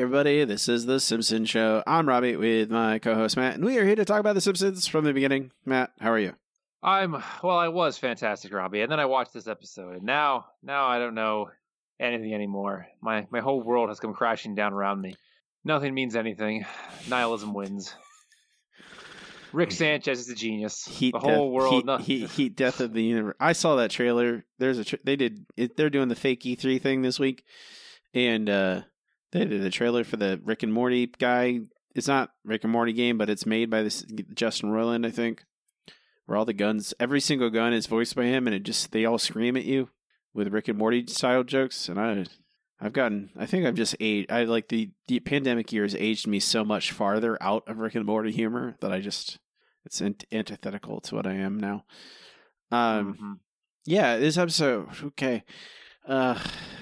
everybody. This is The Simpsons Show. I'm Robbie with my co host Matt, and we are here to talk about The Simpsons from the beginning. Matt, how are you? I'm well. I was fantastic, Robbie, and then I watched this episode, and now, now I don't know anything anymore. My my whole world has come crashing down around me. Nothing means anything. Nihilism wins. Rick Sanchez is a genius. Heat the whole death, world. Heat, heat, heat death of the universe. I saw that trailer. There's a tra- they did it, they're doing the fake E3 thing this week, and uh they did a trailer for the Rick and Morty guy. It's not Rick and Morty game, but it's made by this Justin Roiland, I think. Where all the guns, every single gun is voiced by him, and it just they all scream at you with Rick and Morty style jokes. And I, I've gotten, I think I've just aged. I like the the pandemic years aged me so much farther out of Rick and Morty humor that I just it's ant- antithetical to what I am now. Um, Mhm. yeah, this episode. Okay, uh,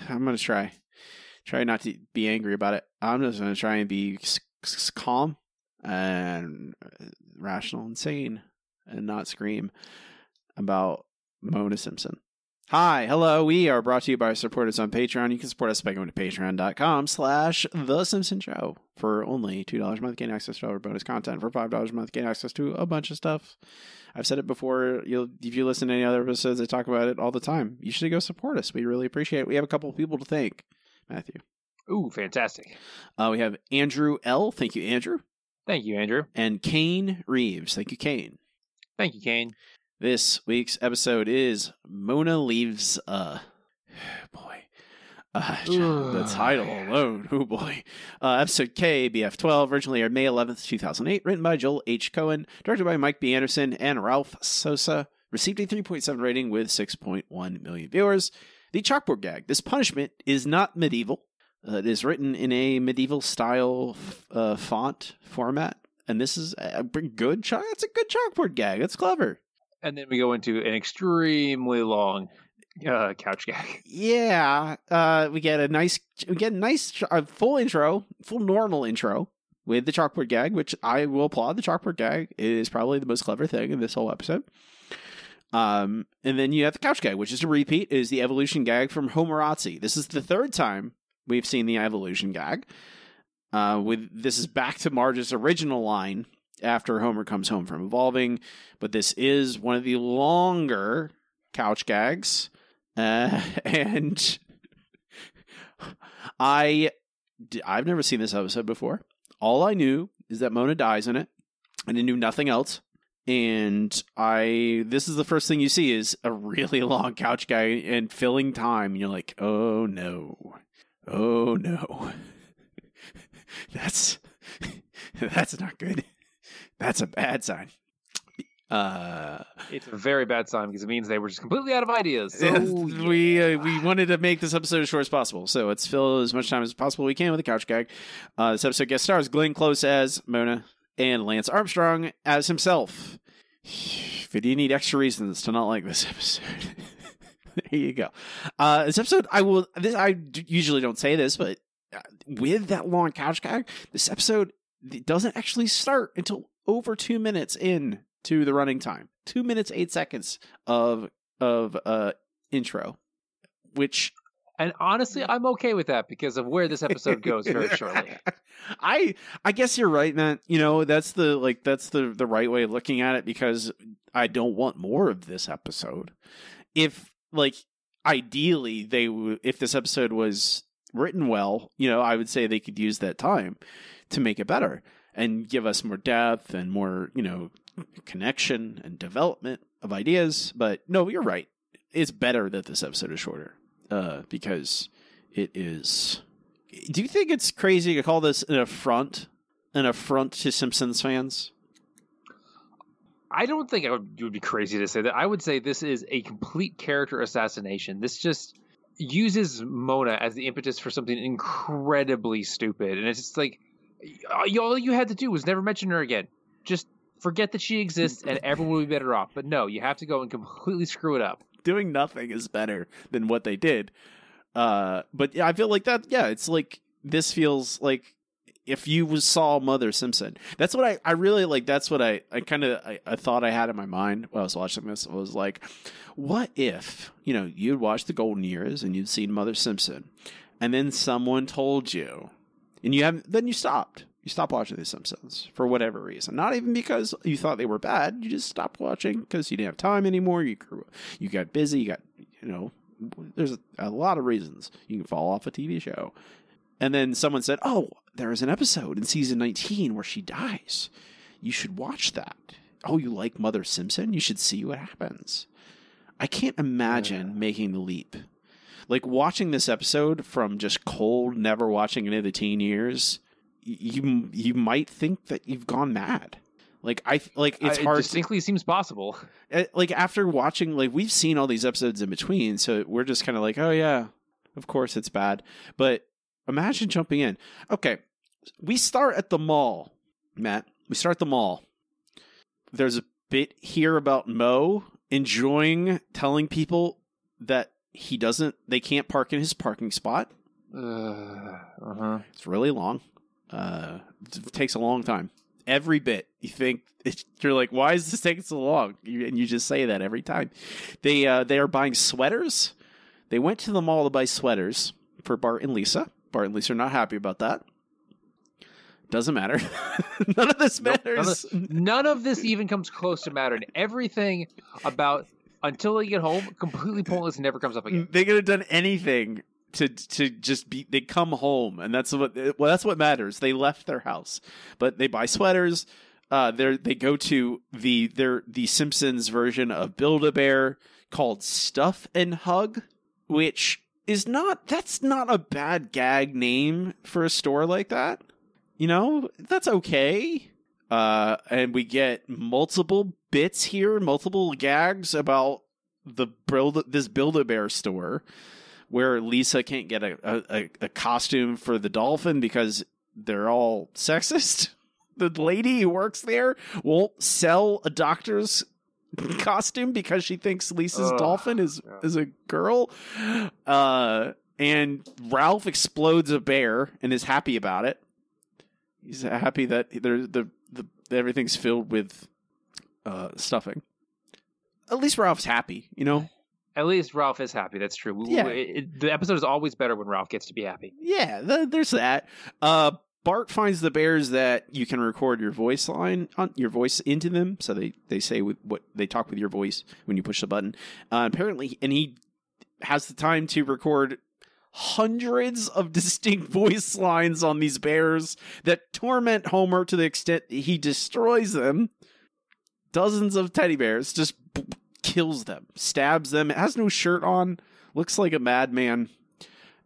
I'm gonna try, try not to be angry about it. I'm just gonna try and be calm and uh, rational and sane, and not scream about Mona Simpson. Hi, hello. We are brought to you by our supporters on Patreon. You can support us by going to patreon.com slash The Simpson Show. For only $2 a month, gain access to our bonus content. For $5 a month, gain access to a bunch of stuff. I've said it before. You'll if you listen to any other episodes, I talk about it all the time. You should go support us. We really appreciate it. We have a couple of people to thank. Matthew. Ooh, fantastic! Uh, we have Andrew L. Thank you, Andrew. Thank you, Andrew. And Kane Reeves. Thank you, Kane. Thank you, Kane. This week's episode is Mona Leaves uh boy. Uh, the title alone, oh boy. Uh, episode K, BF12, originally aired May 11th, 2008, written by Joel H. Cohen, directed by Mike B. Anderson and Ralph Sosa, received a 3.7 rating with 6.1 million viewers. The chalkboard gag. This punishment is not medieval. Uh, it is written in a medieval style f- uh, font format, and this is a good. Chalk- it's a good chalkboard gag. It's clever. And then we go into an extremely long uh, couch gag. Yeah, uh, we get a nice, we get a nice uh, full intro, full normal intro with the chalkboard gag, which I will applaud. The chalkboard gag is probably the most clever thing in this whole episode. Um, and then you have the couch gag, which is a repeat, is the evolution gag from Homerazzi. This is the third time we've seen the evolution gag. Uh, with this is back to Marge's original line after Homer comes home from evolving, but this is one of the longer couch gags. Uh, and I've never seen this episode before. All I knew is that Mona dies in it, and I knew nothing else. And I, this is the first thing you see is a really long couch guy and filling time. And you're like, oh no, oh no, that's that's not good. That's a bad sign. Uh, It's a very bad sign because it means they were just completely out of ideas. So we uh, we wanted to make this episode as short as possible, so let's fill as much time as possible we can with a couch gag. Uh, this episode guest stars Glenn Close as Mona and Lance Armstrong as himself. If you need extra reasons to not like this episode, there you go. Uh, this episode, I will. This I usually don't say this, but uh, with that long couch gag, this episode doesn't actually start until over two minutes in to the running time. Two minutes eight seconds of of uh intro, which And honestly, I'm okay with that because of where this episode goes very shortly. I I guess you're right, man. You know that's the like that's the the right way of looking at it because I don't want more of this episode. If like ideally they would if this episode was written well, you know, I would say they could use that time to make it better and give us more depth and more, you know, connection and development of ideas. But no, you're right. It's better that this episode is shorter uh, because it is. Do you think it's crazy to call this an affront, an affront to Simpsons fans? I don't think I would, it would be crazy to say that. I would say this is a complete character assassination. This just uses Mona as the impetus for something incredibly stupid, and it's just like all you had to do was never mention her again. Just forget that she exists, and everyone would be better off. But no, you have to go and completely screw it up. Doing nothing is better than what they did. Uh, but yeah, I feel like that. Yeah, it's like this feels like if you saw Mother Simpson. That's what I, I really like. That's what I, I kind of I, I thought I had in my mind while I was watching this. I Was like, what if you know you'd watched the Golden Years and you'd seen Mother Simpson, and then someone told you and you haven't, then you stopped. You stopped watching The Simpsons for whatever reason. Not even because you thought they were bad. You just stopped watching because you didn't have time anymore. You grew, you got busy. You got you know. There's a, a lot of reasons you can fall off a TV show. And then someone said, "Oh, there is an episode in season 19 where she dies. You should watch that." Oh, you like Mother Simpson? You should see what happens. I can't imagine Yeah. making the leap. Like watching this episode from just cold, never watching any of the teen years, you you might think that you've gone mad. Like I like it's I- hard. It to- distinctly seems possible. uh, like after watching like we've seen all these episodes in between so we're just kind of like oh yeah of course it's bad but imagine jumping in okay we start at the mall matt we start at the mall there's a bit here about Moe enjoying telling people that he doesn't they can't park in his parking spot Uh huh. it's really long. Uh, it takes a long time. Every bit you think it's, you're like, why is this taking so long? And you just say that every time. They uh, they are buying sweaters. They went to the mall to buy sweaters for Bart and Lisa. Bart and Lisa are not happy about that. Doesn't matter. None of this Nope, none of matters. None of this even comes close to mattering. Everything about until they get home completely pointless and never comes up again. they could have done anything to to just be they come home and that's what well that's what matters. They left their house but they buy sweaters. Uh they they go to the their the simpsons version of build a bear called stuff and hug which is not that's not a bad gag name for a store like that. You know that's okay. Uh and we get multiple bits here multiple gags about the build this build a bear store where Lisa can't get a, a, a costume for the dolphin because they're all sexist. The lady who works there won't sell a doctor's costume because she thinks Lisa's Ugh, dolphin is yeah. is a girl. Uh, and Ralph explodes a bear and is happy about it. He's happy that there the, the everything's filled with uh, stuffing. At least Ralph's happy, you know. At least Ralph is happy. That's true. We- Yeah. we- it- the episode is always better when Ralph gets to be happy. Yeah, th- there's that. Uh, Bart finds the bears that you can record your voice line on your voice into them, so they they say with what they talk with your voice when you push the button. Uh, apparently, and he has the time to record hundreds of distinct voice lines on these bears that torment Homer to the extent he destroys them. Dozens of teddy bears just kills them, stabs them. Has no shirt on, looks like a madman,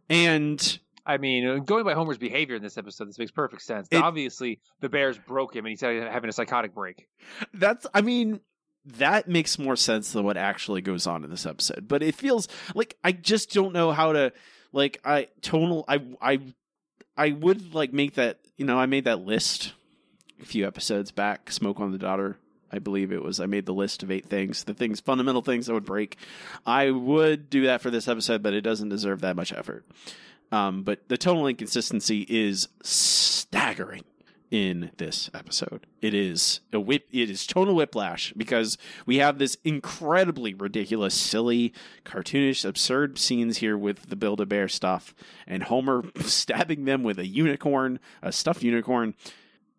and I mean, uh, going by Homer's behavior in this episode, this makes perfect sense. It- Obviously, the Bears broke him, and he's having a psychotic break. That's, I mean, that makes more sense than what actually goes on in this episode. But it feels like I just don't know how to, like, I tonal, I, I, I would like make that, you know, I made that list a few episodes back. Smoke on the Daughter, I believe it was. I made the list of eight things, the things, fundamental things that would break. I would do that for this episode, but it doesn't deserve that much effort. Um, but the tonal inconsistency is staggering in this episode. It is a whip. It is tonal whiplash because we have this incredibly ridiculous, silly, cartoonish, absurd scenes here with the Build a Bear stuff, and Homer stabbing them with a unicorn, a stuffed unicorn,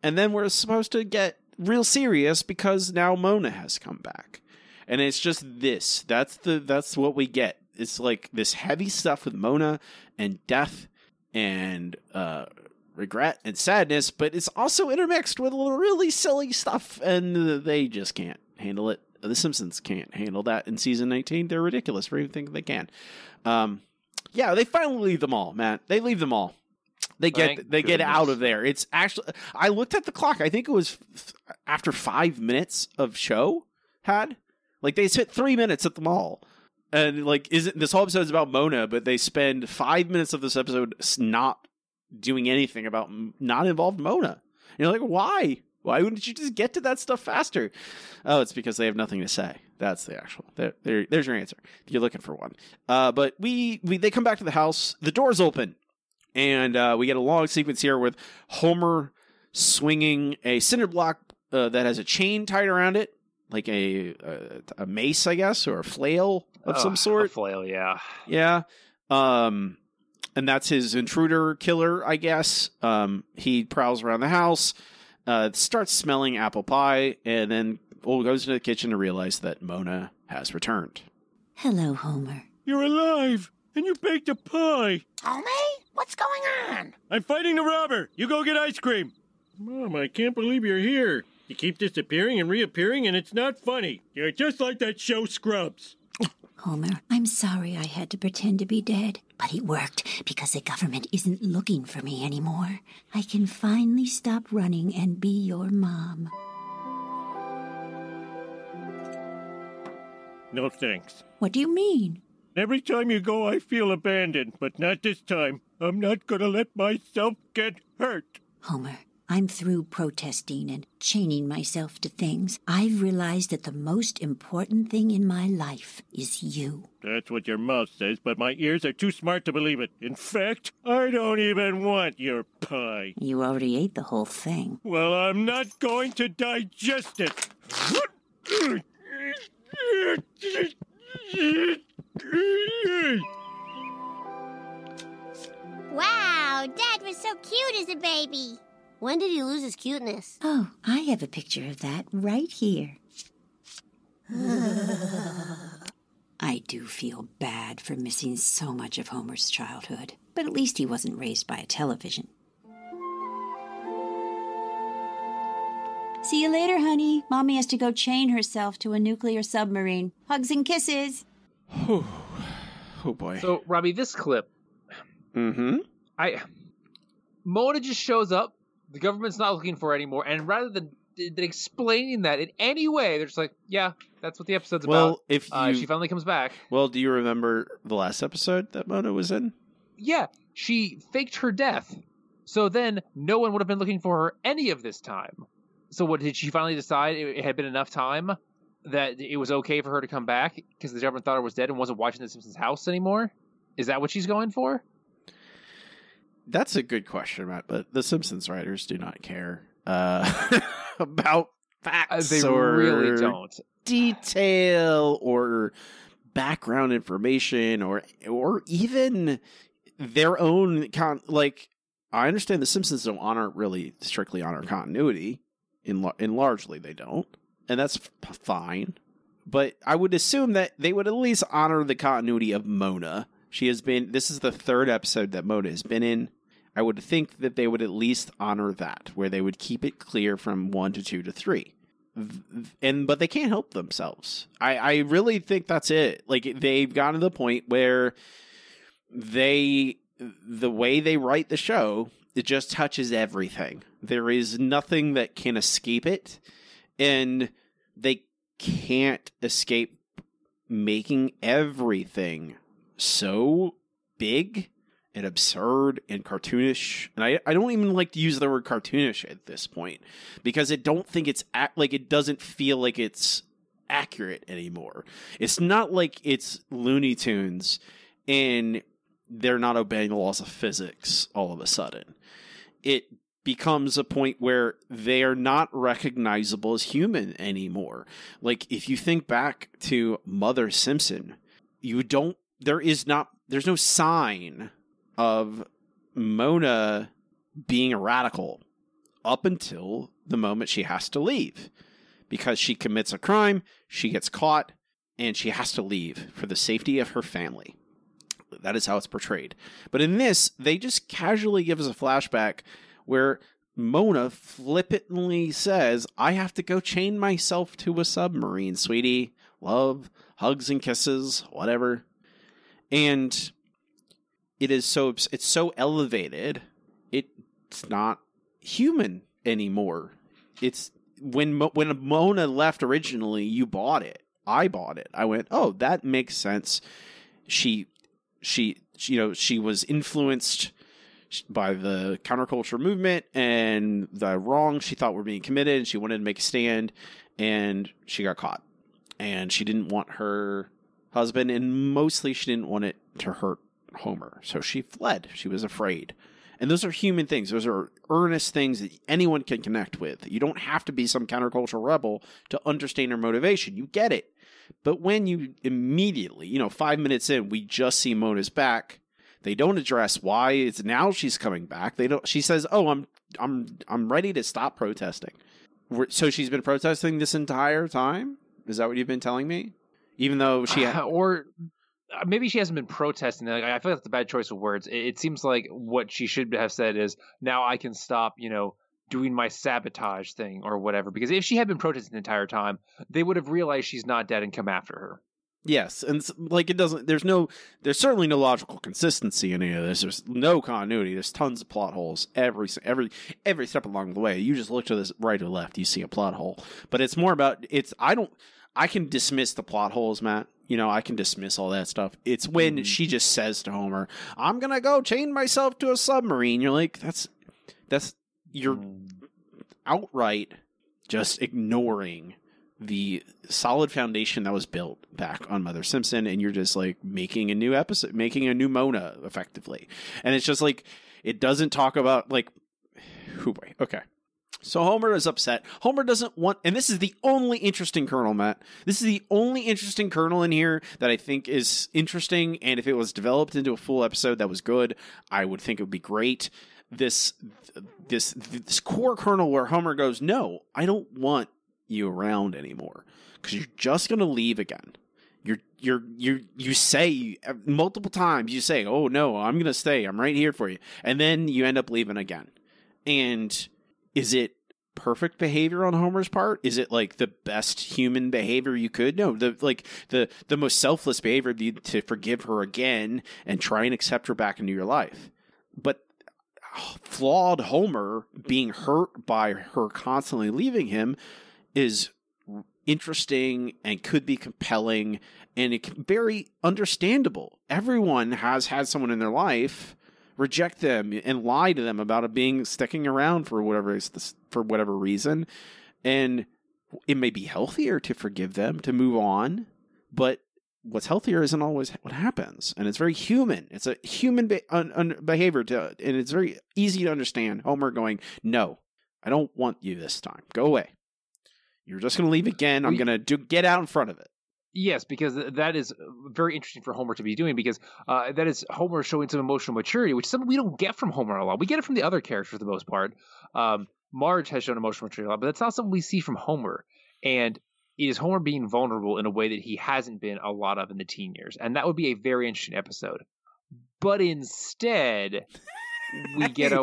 and then we're supposed to get real serious because now Mona has come back, and it's just this. That's the that's what we get. It's like this heavy stuff with Mona and death and uh regret and sadness, but it's also intermixed with really silly stuff, and they just can't handle it. The Simpsons can't handle that in season 19. They're ridiculous for even thinking they can. Um, yeah, they finally leave them all, Matt. They leave them all. They get Thank they get out of there. It's actually I looked at the clock. I think it was f- after five minutes of show had like they spent three minutes at the mall and like isn't this whole episode is about Mona, but they spend five minutes of this episode not doing anything about not involved Mona. And you're like, why? Why wouldn't you just get to that stuff faster? Oh, it's because they have nothing to say. That's the actual. There, there, there's your answer. You're looking for one. Uh, but we, we, they come back to the house. The doors open, and uh, we get a long sequence here with Homer swinging a cinder block uh, that has a chain tied around it, like a, a a mace, I guess, or a flail of some sort. A flail, yeah. Yeah. Um and that's his intruder killer, I guess. Um, he prowls around the house, uh, starts smelling apple pie, and then well, goes into the kitchen to realize that Mona has returned. Hello, Homer. You're alive, and you baked a pie. Homie, what's going on? I'm fighting the robber. You go get ice cream. Mom, I can't believe you're here. You keep disappearing and reappearing, and it's not funny. You're just like that show Scrubs. Homer, I'm sorry I had to pretend to be dead, but it worked because the government isn't looking for me anymore. I can finally stop running and be your mom. No thanks. What do you mean? Every time you go, I feel abandoned, but not this time. I'm not gonna let myself get hurt. Homer, I'm through protesting and chaining myself to things. I've realized that the most important thing in my life is you. That's what your mouth says, but my ears are too smart to believe it. In fact, I don't even want your pie. You already ate the whole thing. Well, I'm not going to digest it. Wow, Dad was so cute as a baby. When did he lose his cuteness? Oh, I have a picture of that right here. I do feel bad for missing so much of Homer's childhood, but at least he wasn't raised by a television. See you later, honey. Mommy has to go chain herself to a nuclear submarine. Hugs and kisses. Oh, oh boy. So, Robbie, this clip, mm-hmm. I Mona just shows up. The government's not looking for her anymore, and rather than, than explaining that in any way, they're just like, "Yeah, that's what the episode's about. Well, about." if you Uh, she finally comes back. well, do you remember the last episode that Mona was in? Yeah, she faked her death, so then no one would have been looking for her any of this time. So, what did she finally decide? It, it had been enough time that it was okay for her to come back because the government thought her was dead and wasn't watching The Simpsons house anymore. Is that what she's going for? That's a good question, Matt. But the Simpsons writers do not care uh, about Uh, facts they or really don't. detail or background information or or even their own con like I understand the Simpsons don't honor really strictly honor continuity in in largely they don't and that's f- fine but I would assume that they would at least honor the continuity of Mona she has been this is the third episode that Mona has been in I would think that they would at least honor that where they would keep it clear from 1 to 2 to 3 and but they can't help themselves. I I really think that's it. Like they've gotten to the point where they the way they write the show it just touches everything. There is nothing that can escape it, and they can't escape making everything so big and absurd and cartoonish. And I, I don't even like to use the word cartoonish at this point because I don't think it's ac- like it doesn't feel like it's accurate anymore. It's not like it's Looney Tunes and they're not obeying the laws of physics all of a sudden. It becomes a point where they are not recognizable as human anymore. Like if you think back to Mother Simpson, you don't there is not there's no sign of Mona being a radical up until the moment she has to leave because she commits a crime, she gets caught, and she has to leave for the safety of her family. That is how it's portrayed. But in this, they just casually give us a flashback where Mona flippantly says, I have to go chain myself to a submarine, sweetie. Love, hugs and kisses, whatever. And it is so it's so elevated it's not human anymore. It's when when mona left originally you bought it. I bought it. I went oh that makes sense. She she, she you know she was influenced by the counterculture movement and the wrongs she thought were being committed and she wanted to make a stand and she got caught. And she didn't want her husband and mostly she didn't want it to hurt Homer. So she fled. She was afraid. And those are human things. Those are earnest things that anyone can connect with. You don't have to be some countercultural rebel to understand her motivation. You get it. But when you immediately, you know, five minutes in, we just see Mona's back, They don't address why it's now she's coming back. They don't. She says, "Oh, I'm I'm I'm ready to stop protesting." So she's been protesting this entire time. Is that what you've been telling me? Even though she had, or uh, Uh, maybe she hasn't been protesting. I feel like that's a bad choice of words. It, it seems like what she should have said is, "Now I can stop." You know. Doing my sabotage thing or whatever, because if she had been protesting the entire time, they would have realized she's not dead and come after her. Yes, and like it doesn't. There's no. There's certainly no logical consistency in any of this. There's no continuity. There's tons of plot holes every every every step along the way. You just look to this right or left, you see a plot hole. But it's more about it's. I don't. I can dismiss the plot holes, Matt. You know, I can dismiss all that stuff. It's when mm-hmm. she just says to Homer, "I'm gonna go chain myself to a submarine." You're like, that's that's you're mm. outright just ignoring the solid foundation that was built back on Mother Simpson, and you're just like making a new episode, making a new Mona effectively. And it's just like, it doesn't talk about, like, who boy, okay. So Homer is upset. Homer doesn't want, and this is the only interesting kernel, Matt. This is the only interesting kernel in here that I think is interesting. And if it was developed into a full episode that was good, I would think it would be great. This, this, this core kernel where Homer goes, "No, I don't want you around anymore because you're just going to leave again." You're, you're, you, you say multiple times. You say, "Oh no, I'm going to stay. I'm right here for you," and then you end up leaving again. And is it perfect behavior on Homer's part? Is it like the best human behavior you could? No, the like the the most selfless behavior to forgive her again and try and accept her back into your life. But uh, flawed Homer being hurt by her constantly leaving him is interesting and could be compelling and it very understandable. Everyone has had someone in their life reject them and lie to them about it being sticking around for whatever for whatever reason. And it may be healthier to forgive them to move on but what's healthier isn't always what happens. And it's very human. It's a human be- un- un- behavior to and it's very easy to understand. Homer going no i don't want you this time. Go away. You're just going to leave again. I'm going to do get out in front of it Yes, because that is very interesting for Homer to be doing because uh, that is Homer showing some emotional maturity, which is something we don't get from Homer a lot. We get it from the other characters for the most part. Um, Marge has shown emotional maturity a lot, but that's not something we see from Homer. And is Homer being vulnerable in a way that he hasn't been a lot of in the teen years? And that would be a very interesting episode. But instead, we get a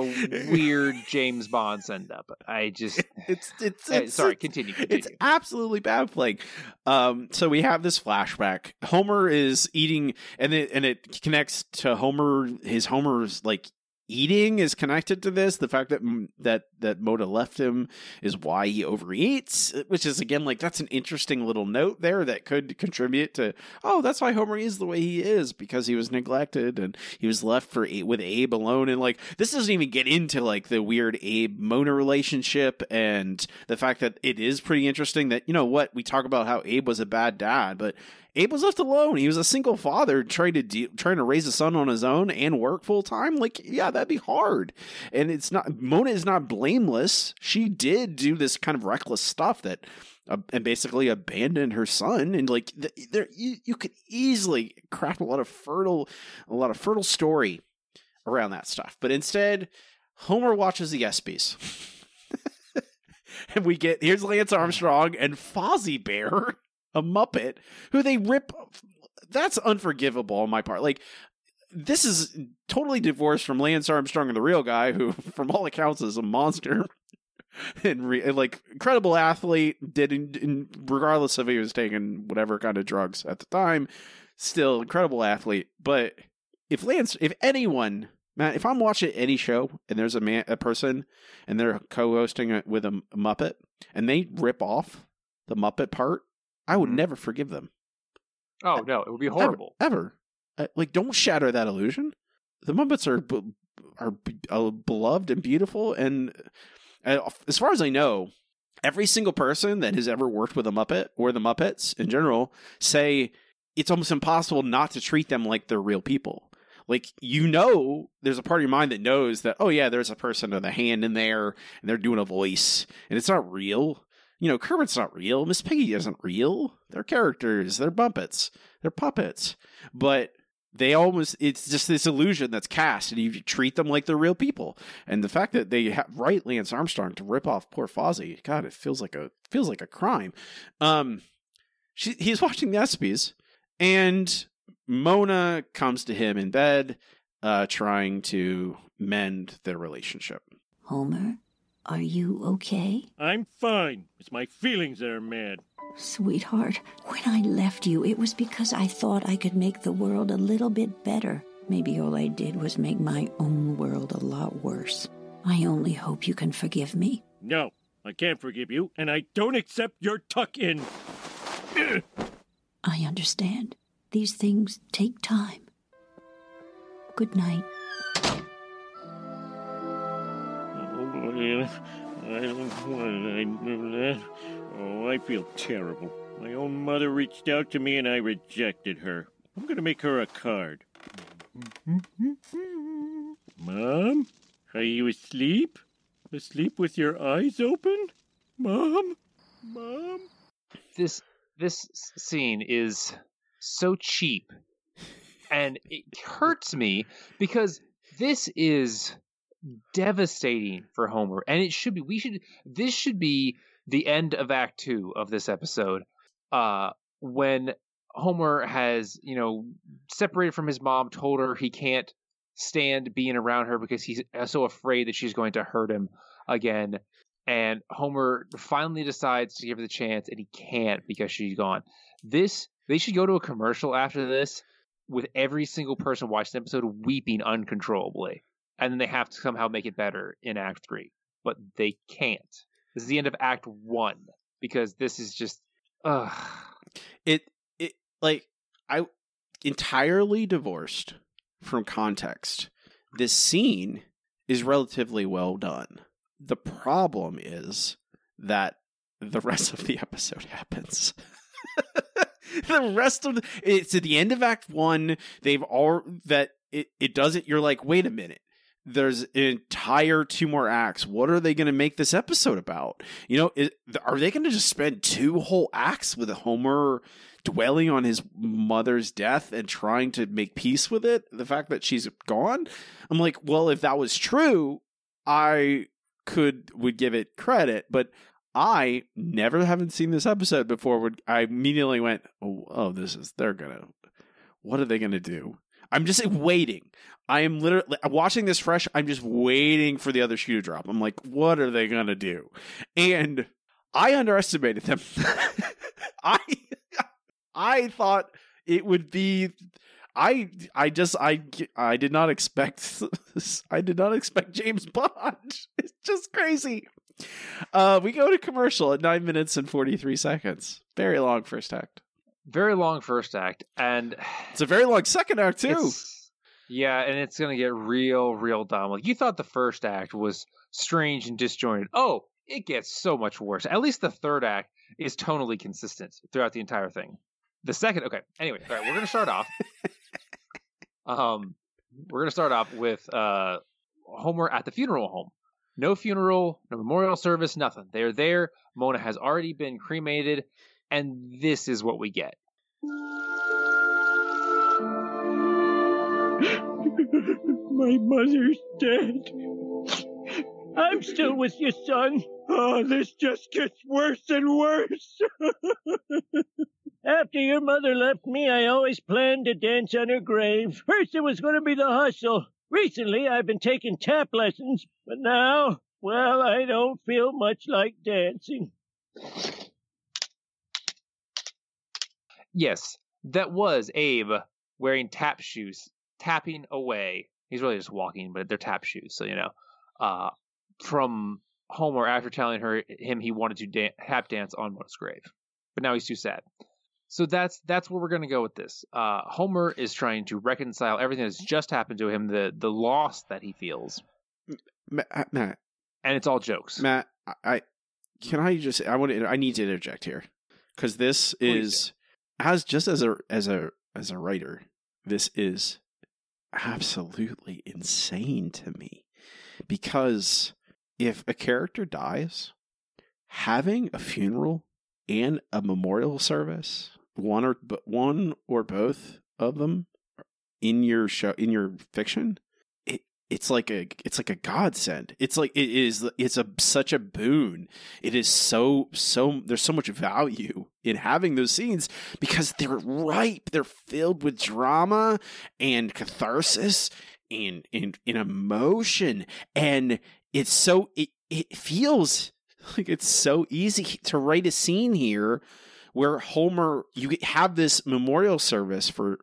weird James Bond send up. I just it's it's, eh, it's sorry, it's- continue. continue. It's absolutely bad baffling. Um, so we have this flashback. Homer is eating, and it and it connects to Homer. His Homer's like eating is connected to this. The fact that that that Mona left him is why he overeats, which is again like that's an interesting little note there that could contribute to. Oh, that's why Homer is the way he is because he was neglected and he was left for with Abe alone. And like this doesn't even get into like the weird Abe Mona relationship and the fact that it is pretty interesting that you know what we talk about how Abe was a bad dad, but Abe was left alone. He was a single father trying to de- trying to raise a son on his own and work full time. Like, yeah, that'd be hard. And it's not Mona is not blameless. She did do this kind of reckless stuff that uh, and basically abandoned her son. And like, th- there you, you could easily craft a lot of fertile a lot of fertile story around that stuff. But instead, Homer watches the ESPYS. and we get here's Lance Armstrong and Fozzie Bear, a Muppet, who they rip. That's unforgivable on my part. Like this is totally divorced from Lance Armstrong and the real guy, who, from all accounts, is a monster. and, re- like incredible athlete, did in, regardless if he was taking whatever kind of drugs at the time, still incredible athlete. But if Lance, if anyone Matt, if I'm watching any show and there's a man, a person, and they're co-hosting it with a, a Muppet, and they rip off the Muppet part, I would Mhm. never forgive them. oh no, it would be horrible. Ever. ever. Uh, like, don't shatter that illusion. The Muppets are b- are b- uh, beloved and beautiful, and uh, as far as I know, every single person that has ever worked with a Muppet or the Muppets in general say it's almost impossible not to treat them like they're real people. Like you know, there's a part of your mind that knows that oh yeah, there's a person with a hand in there and they're doing a voice, and it's not real. You know, Kermit's not real. Miss Piggy isn't real. They're characters. They're Muppets. They're puppets. But they almost it's just this illusion that's cast and you treat them like they're real people and the fact that they ha- write lance armstrong to rip off poor fozzie god it feels like a feels like a crime um she, he's watching the ESPYS and mona comes to him in bed uh trying to mend their relationship Homer, are you okay? I'm fine. It's my feelings that are mad. Sweetheart, when I left you, it was because I thought I could make the world a little bit better. Maybe all I did was make my own world a lot worse. I only hope you can forgive me. No, I can't forgive you, and I don't accept your tuck in. I understand. These things take time. Good night. Oh. I don't want I do that. Oh, I feel terrible. My own mother reached out to me and I rejected her. I'm gonna make her a card. Mom? Are you asleep? Asleep with your eyes open? Mom? Mom? this this scene is so cheap and it hurts me because this is devastating for Homer and it should be we should this should be the end of act 2 of this episode uh when Homer has, you know, separated from his mom, told her he can't stand being around her because he's so afraid that she's going to hurt him again and Homer finally decides to give her the chance, and he can't because she's gone. This they should go to a commercial after this with every single person watching the episode weeping uncontrollably, and then they have to somehow make it better in Act Three, but they can't. This is the end of Act One because this is just, ugh. it it like i entirely divorced from context this scene is relatively well done the problem is that the rest of the episode happens the rest of the, it's at the end of act 1 they've all that it, it doesn't you're like wait a minute there's an entire two more acts. What are they going to make this episode about? You know, is, are they going to just spend two whole acts with Homer dwelling on his mother's death and trying to make peace with it? The fact that she's gone? I'm like, well, if that was true, I could would give it credit, but I never haven't seen this episode before. Would I immediately went, oh, oh this is they're gonna, what are they gonna do? I'm just waiting. I am literally watching this fresh. I'm just waiting for the other shoe to drop. I'm like, what are they gonna do? And I underestimated them. I I thought it would be. I I just I I did not expect I did not expect James Bond. It's just crazy. Uh, we go to commercial at nine minutes and forty three seconds. Very long first act. Very long first act, and It's a very long second act too. Yeah, and it's gonna get real, real dumb. Like you thought the first act was strange and disjointed. Oh, it gets so much worse. At least the third act is tonally consistent throughout the entire thing. The second, okay. Anyway, all right, we're gonna start off. um, we're gonna start off with uh Homer at the funeral home. No funeral, no memorial service, nothing. They're there. Mona has already been cremated, and this is what we get. My mother's dead. I'm still with you, son. Oh, this just gets worse and worse. After your mother left me, I always planned to dance on her grave. First, it was going to be the hustle. Recently, I've been taking tap lessons, but now, well, I don't feel much like dancing. Yes, that was Abe wearing tap shoes, tapping away. He's really just walking, but they're tap shoes, so you know. Uh, from Homer after telling her him he wanted to da- tap dance on Mona's grave, but now he's too sad. So that's that's where we're gonna go with this. Uh, Homer is trying to reconcile everything that's just happened to him, the the loss that he feels, Ma- uh, Matt, and it's all jokes. Matt, I, I can I just I want to I need to interject here because this is as just as a as a as a writer, this is absolutely insane to me because if a character dies, having a funeral and a memorial service, one or but one or both of them in your show in your fiction, it's like a it's like a godsend. It's like it is it's a such a boon. It is so so there's so much value in having those scenes because they're ripe. They're filled with drama and catharsis and and, and emotion and it's so it, it feels like it's so easy to write a scene here where Homer you have this memorial service for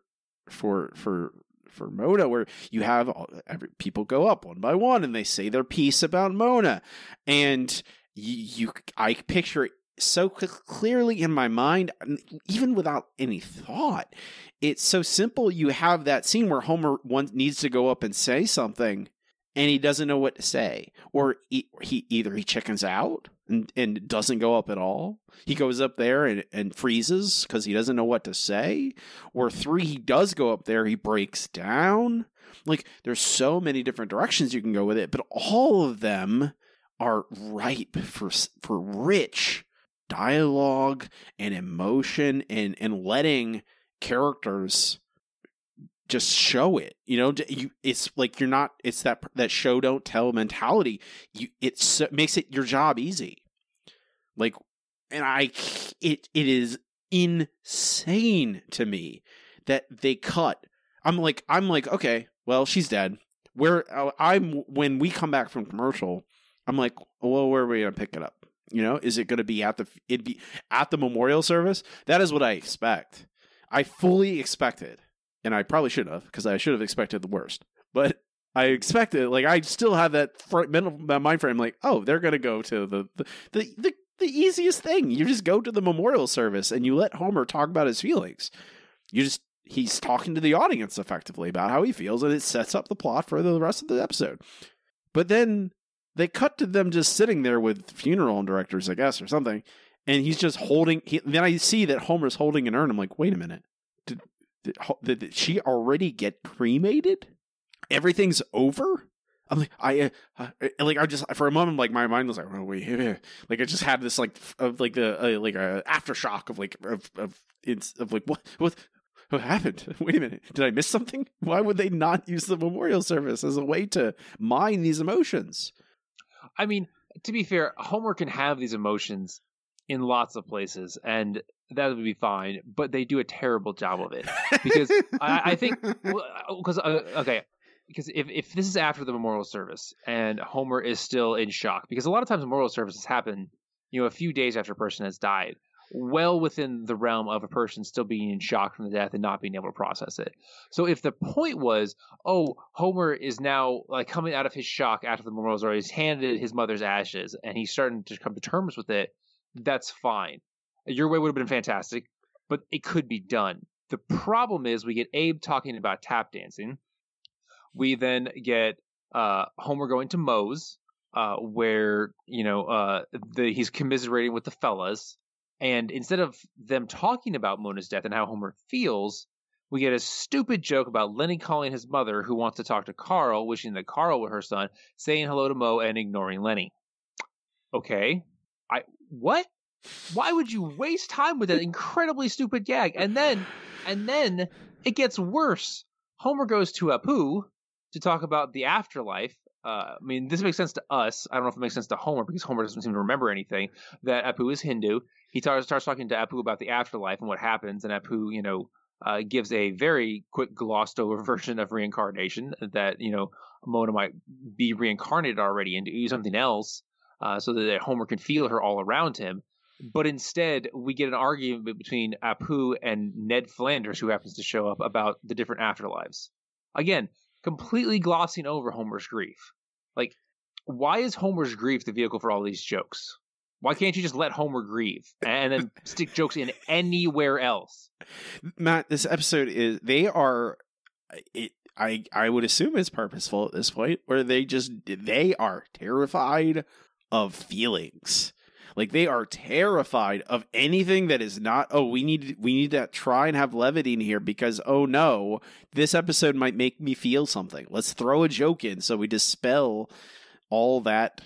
for for for Mona where you have all, every, people go up one by one and they say their piece about Mona. And you, you I picture it so clearly in my mind even without any thought it's so simple. You have that scene where Homer one needs to go up and say something and he doesn't know what to say. Or he, he either he chickens out and, and doesn't go up at all. He goes up there and, and freezes because he doesn't know what to say. Or three, he does go up there, he breaks down. Like there's so many different directions you can go with it, but all of them are ripe for for rich dialogue and emotion and and letting characters just show it you know you it's like you're not it's that that show don't tell mentality. You it makes it your job easy. Like and i it it is insane to me that they cut. I'm like i'm like okay well she's dead. Where uh, i'm when we come back from commercial i'm like well where are we gonna pick it up? You know is it gonna be at the it be at the memorial service? That is what i expect. I fully expected and I probably should have because I should have expected the worst. But I expected, like, I still have that mental mind frame, like, oh, they're gonna go to the the, the the the easiest thing. You just go to the memorial service and you let Homer talk about his feelings. You just he's talking to the audience effectively about how he feels, and it sets up the plot for the rest of the episode. But then they cut to them just sitting there with funeral directors, I guess, or something, and he's just holding. He, then I see that Homer's holding an urn. I'm like, wait a minute, did she already get cremated? Everything's over. I'm like, I, uh, like, I just for a moment, like my mind was like, oh wait, like I just had this like of like the uh, like a aftershock of like of of it's of like what what what happened? Wait a minute, did I miss something? Why would they not use the memorial service as a way to mine these emotions? I mean, to be fair, Homer can have these emotions in lots of places, and that would be fine. But they do a terrible job of it because I, I, think because uh, okay. Because if, if this is after the memorial service and Homer is still in shock, because a lot of times memorial services happen, you know, a few days after a person has died, well within the realm of a person still being in shock from the death and not being able to process it. So if the point was, oh, Homer is now like coming out of his shock after the memorial service, he's handed his mother's ashes and he's starting to come to terms with it, that's fine. Your way would have been fantastic, but it could be done. The problem is we get Abe talking about tap dancing. We then get uh, Homer going to Moe's, uh, where you know uh, the, he's commiserating with the fellas, and instead of them talking about Mona's death and how Homer feels, we get a stupid joke about Lenny calling his mother, who wants to talk to Carl, wishing that Carl were her son, saying hello to Moe and ignoring Lenny. Okay, what? Why would you waste time with that incredibly stupid gag? And then, and then it gets worse. Homer goes to Apu to talk about the afterlife. Uh, I mean, this makes sense to us. I don't know if it makes sense to Homer because Homer doesn't seem to remember anything. That Apu is Hindu. He starts, starts talking to Apu about the afterlife and what happens, and Apu, you know, uh, gives a very quick glossed over version of reincarnation that you know Mona might be reincarnated already do something else, uh, so that Homer can feel her all around him. But instead, we get an argument between Apu and Ned Flanders, who happens to show up, about the different afterlives. Again, completely glossing over Homer's grief. Like, why is Homer's grief the vehicle for all these jokes? Why can't you just let Homer grieve and then stick jokes in anywhere else? Matt, this episode is they are it I I would assume it's purposeful at this point where they just they are terrified of feelings. Like they are terrified of anything that is not, oh, we need we need to try and have levity in here because oh no, this episode might make me feel something. Let's throw a joke in so we dispel all that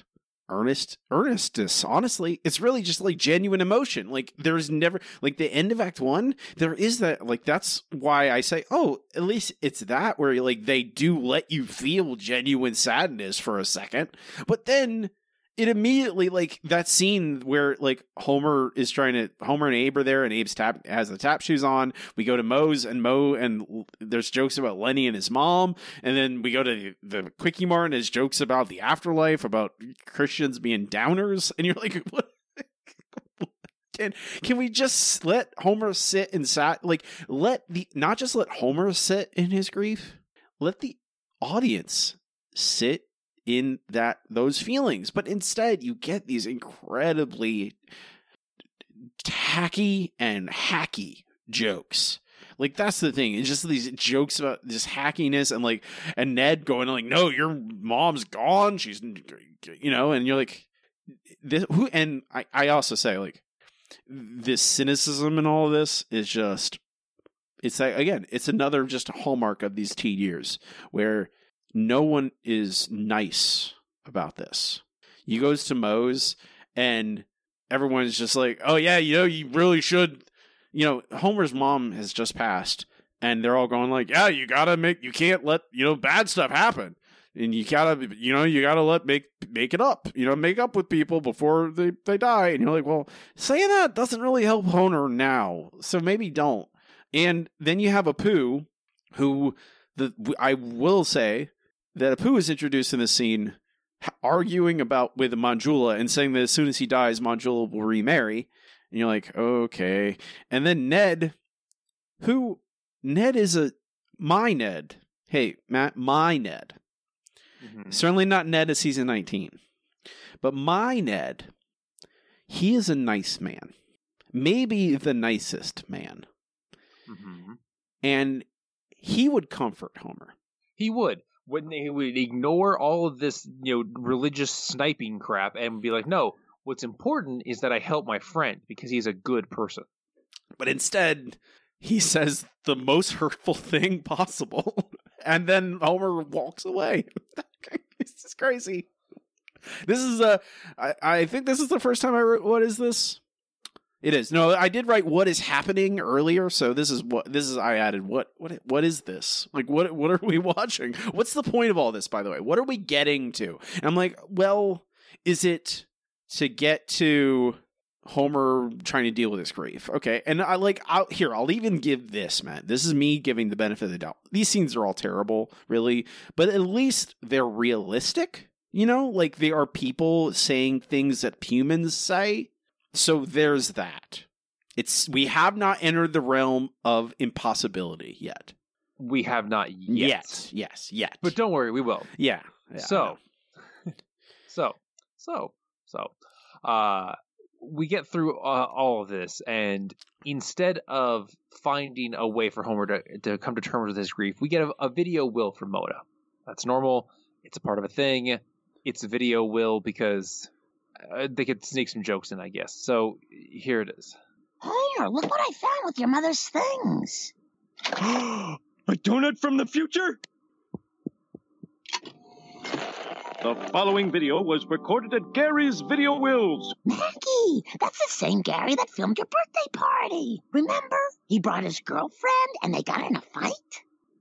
earnest earnestness honestly it's really just like genuine emotion like there's never like the end of act one there is that like that's why i say oh at least it's that where like they do let you feel genuine sadness for a second but then it immediately like that scene where like Homer is trying to Homer and Abe are there and Abe's tap has the tap shoes on. We go to Moe's and Moe and there's jokes about Lenny and his mom, and then we go to the, the Quickie Mart and there's jokes about the afterlife, about Christians being downers, and you're like, what? Can, can we just let Homer sit and sat like let the not just let Homer sit in his grief, let the audience sit in that those feelings but instead you get these incredibly tacky and hacky jokes. Like that's the thing it's just these jokes about this hackiness and like and ned going like no your mom's gone she's you know and you're like this who and i i also say like this cynicism and all this is just it's like again it's another just hallmark of these teen years where no one is nice about this. He goes to Moe's and everyone's just like, "Oh yeah, you know, you really should." You know, Homer's mom has just passed, and they're all going like, "Yeah, you gotta make, you can't let you know bad stuff happen, and you gotta, you know, you gotta let make make it up, you know, make up with people before they they die." And you're like, "Well, saying that doesn't really help Homer now, so maybe don't." And then you have Apu, who the I will say that Apu is introduced in the scene arguing about with Manjula and saying that as soon as he dies, Manjula will remarry. And you're like, okay. And then Ned, who Ned is a my Ned. Hey, Matt, my Ned. Mhm. Certainly not Ned of season 19. But my Ned, he is a nice man. Maybe the nicest man. Mhm. And he would comfort Homer. He would. When he would ignore all of this, you know, religious sniping crap and be like, no, what's important is that I help my friend because he's a good person. But instead, he says the most hurtful thing possible. And then Homer walks away. this is crazy. This is a. I, I think this is the first time I wrote. What is this? It is. No, I did write what is happening earlier, so this is what this is I added what what what is this? Like what what are we watching? What's the point of all this by the way? What are we getting to? And I'm like, well, is it to get to Homer trying to deal with his grief? Okay. And I like I'll here, I'll even give this, man. This is me giving the benefit of the doubt. These scenes are all terrible, really, but at least they're realistic. You know, like they are people saying things that humans say. So there's that. It's we have not entered the realm of impossibility yet. We have not yet. Yet. Yes, yet. But don't worry, we will. yeah. yeah, so, so, so, so, uh, we get through uh, all of this, and instead of finding a way for Homer to, to come to terms with his grief, we get a, a video will from Mona. That's normal. It's a part of a thing. It's a video will because uh, they could sneak some jokes in, I guess. So here it is. Homer, look what I found with your mother's things. A donut from the future? The following video was recorded at Gary's Video Wills. Maggie, that's the same Gary that filmed your birthday party. Remember? He brought his girlfriend and they got in a fight.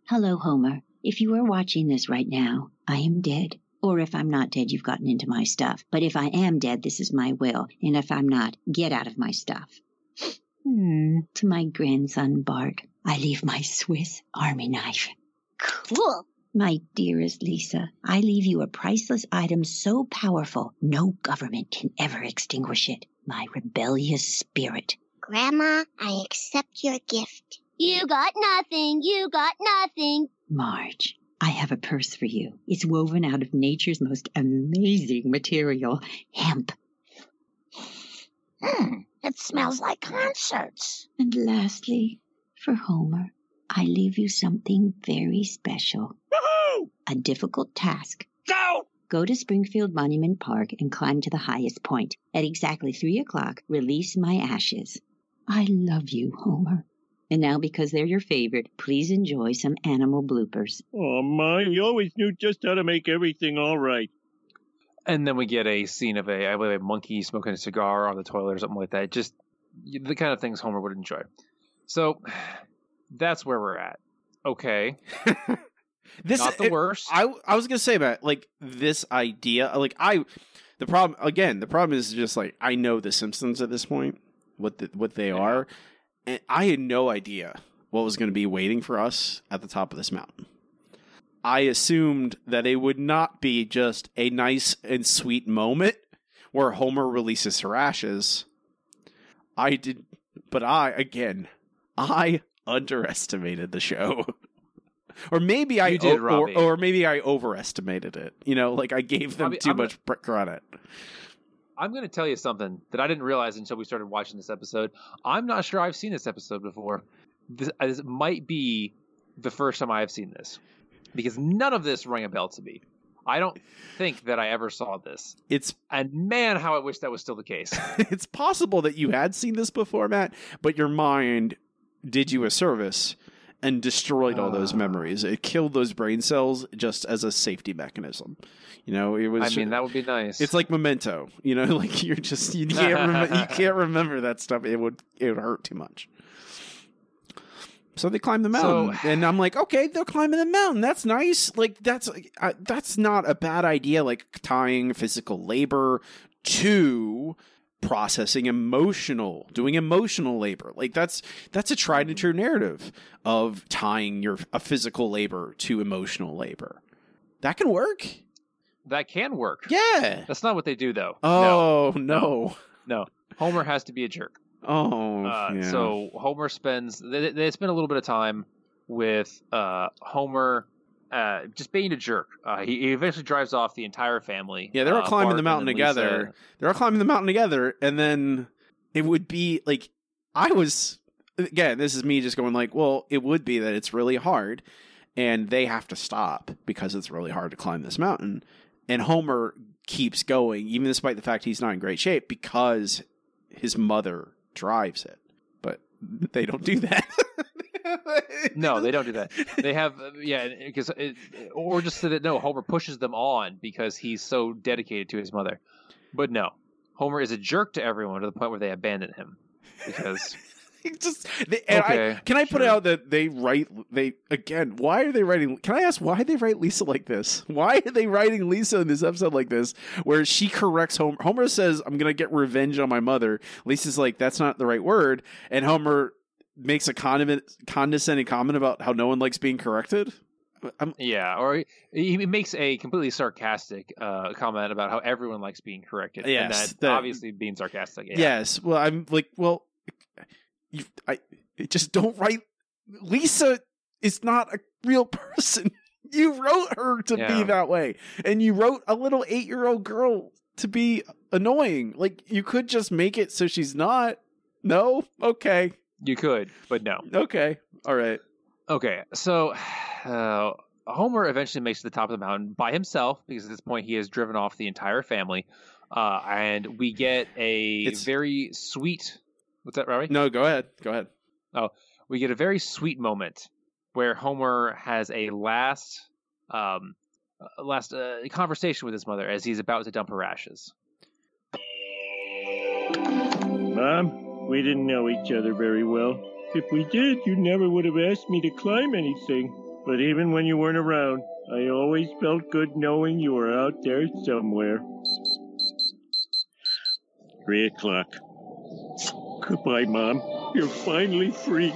Hello, Homer. If you are watching this right now, I am dead. Or if I'm not dead, you've gotten into my stuff. But if I am dead, this is my will. And if I'm not, get out of my stuff. Hmm. To my grandson, Bart, I leave my Swiss Army knife. Cool. My dearest Lisa, I leave you a priceless item so powerful no government can ever extinguish it. My rebellious spirit. Grandma, I accept your gift. You got nothing. You got nothing. Marge, I have a purse for you. It's woven out of nature's most amazing material, hemp. Hmm, it smells like concerts. And lastly, for Homer, I leave you something very special. Woohoo! A difficult task. Go! Go to Springfield Monument Park and climb to the highest point. At exactly three o'clock, release my ashes. I love you, Homer. And now, because they're your favorite, please enjoy some animal bloopers. Oh, my, you always knew just how to make everything all right. and then we get a scene of a I believe a monkey smoking a cigar on the toilet or something like that. Just the kind of things Homer would enjoy. So that's where we're at. Okay, this not the it- worst. I I was gonna say about like this idea. Like I, the problem again. The problem is just like I know the Simpsons at this point. What the, what they Yeah. are, and I had no idea what was going to be waiting for us at the top of this mountain. I assumed that it would not be just a nice and sweet moment where Homer releases her ashes. I did, but I again, I underestimated the show. or maybe I did, o- or, or maybe I overestimated it. You know, like I gave them Robbie, too I'm much pr- credit. I'm going to tell you something that I didn't realize until we started watching this episode. I'm not sure I've seen this episode before. This, uh, this might be the first time I've seen this because none of this rang a bell to me. I don't think that I ever saw this. It's And man, how I wish that was still the case. it's possible that you had seen this before, Matt, but your mind did you a service and destroyed all those Ah. memories. It killed those brain cells just as a safety mechanism. You know, it was. I mean, that would be nice. It's like memento. You know, like you're just you can't rem- you can't remember that stuff. It would it would hurt too much. So they climb the mountain, So- and I'm like, okay, they're climbing the mountain. That's nice. Like that's uh, that's not a bad idea. Like tying physical labor to processing emotional, doing emotional labor. Like that's that's a tried and true narrative of tying your a physical labor to emotional labor. That can work. that can work. Yeah. That's not what they do, though. Oh no. No. no. Homer has to be a jerk. Oh. Uh, yeah. So Homer spends they, they spend a little bit of time with uh, Homer uh, just being a jerk. Uh, he, he eventually drives off the entire family. Yeah, they're all uh, climbing Bart the mountain together. Lisa. they're all climbing the mountain together, and then it would be like I was again. This is me just going like, well, it would be that it's really hard, and they have to stop because it's really hard to climb this mountain. And Homer keeps going, even despite the fact he's not in great shape, because his mother drives it. But they don't do that. No, they don't do that. They have uh, yeah, because or just so that no, Homer pushes them on because he's so dedicated to his mother. But no, Homer is a jerk to everyone to the point where they abandon him because just they, and I, Okay, can I put sure. out that they write they again why are they writing can I ask why they write Lisa like this why are they writing Lisa in this episode like this where she corrects Homer Homer says I'm gonna get revenge on my mother Lisa's like that's not the right word and Homer makes a condiment, condescending comment about how no one likes being corrected I'm, yeah, or he, makes a completely sarcastic uh, comment about how everyone likes being corrected. and Yes, that that- obviously being sarcastic. Yeah. Yes. Well, I'm like, well, you, I just don't write. Lisa is not a real person. You wrote her to Yeah. be that way, and you wrote a little eight-year-old girl to be annoying. Like you could just make it so she's not. No. Okay. You could, but no. Okay. All right. Okay, so uh, Homer eventually makes it to the top of the mountain by himself because at this point he has driven off the entire family, uh, and we get a It's- very sweet. What's that, Robbie? No. Go ahead. Go ahead. Oh, we get a very sweet moment where Homer has a last, um, last uh, conversation with his mother as he's about to dump her ashes. Mom, we didn't know each other very well. If we did, you never would have asked me to climb anything. But even when you weren't around, I always felt good knowing you were out there somewhere. Three o'clock. Goodbye, Mom. You're finally free.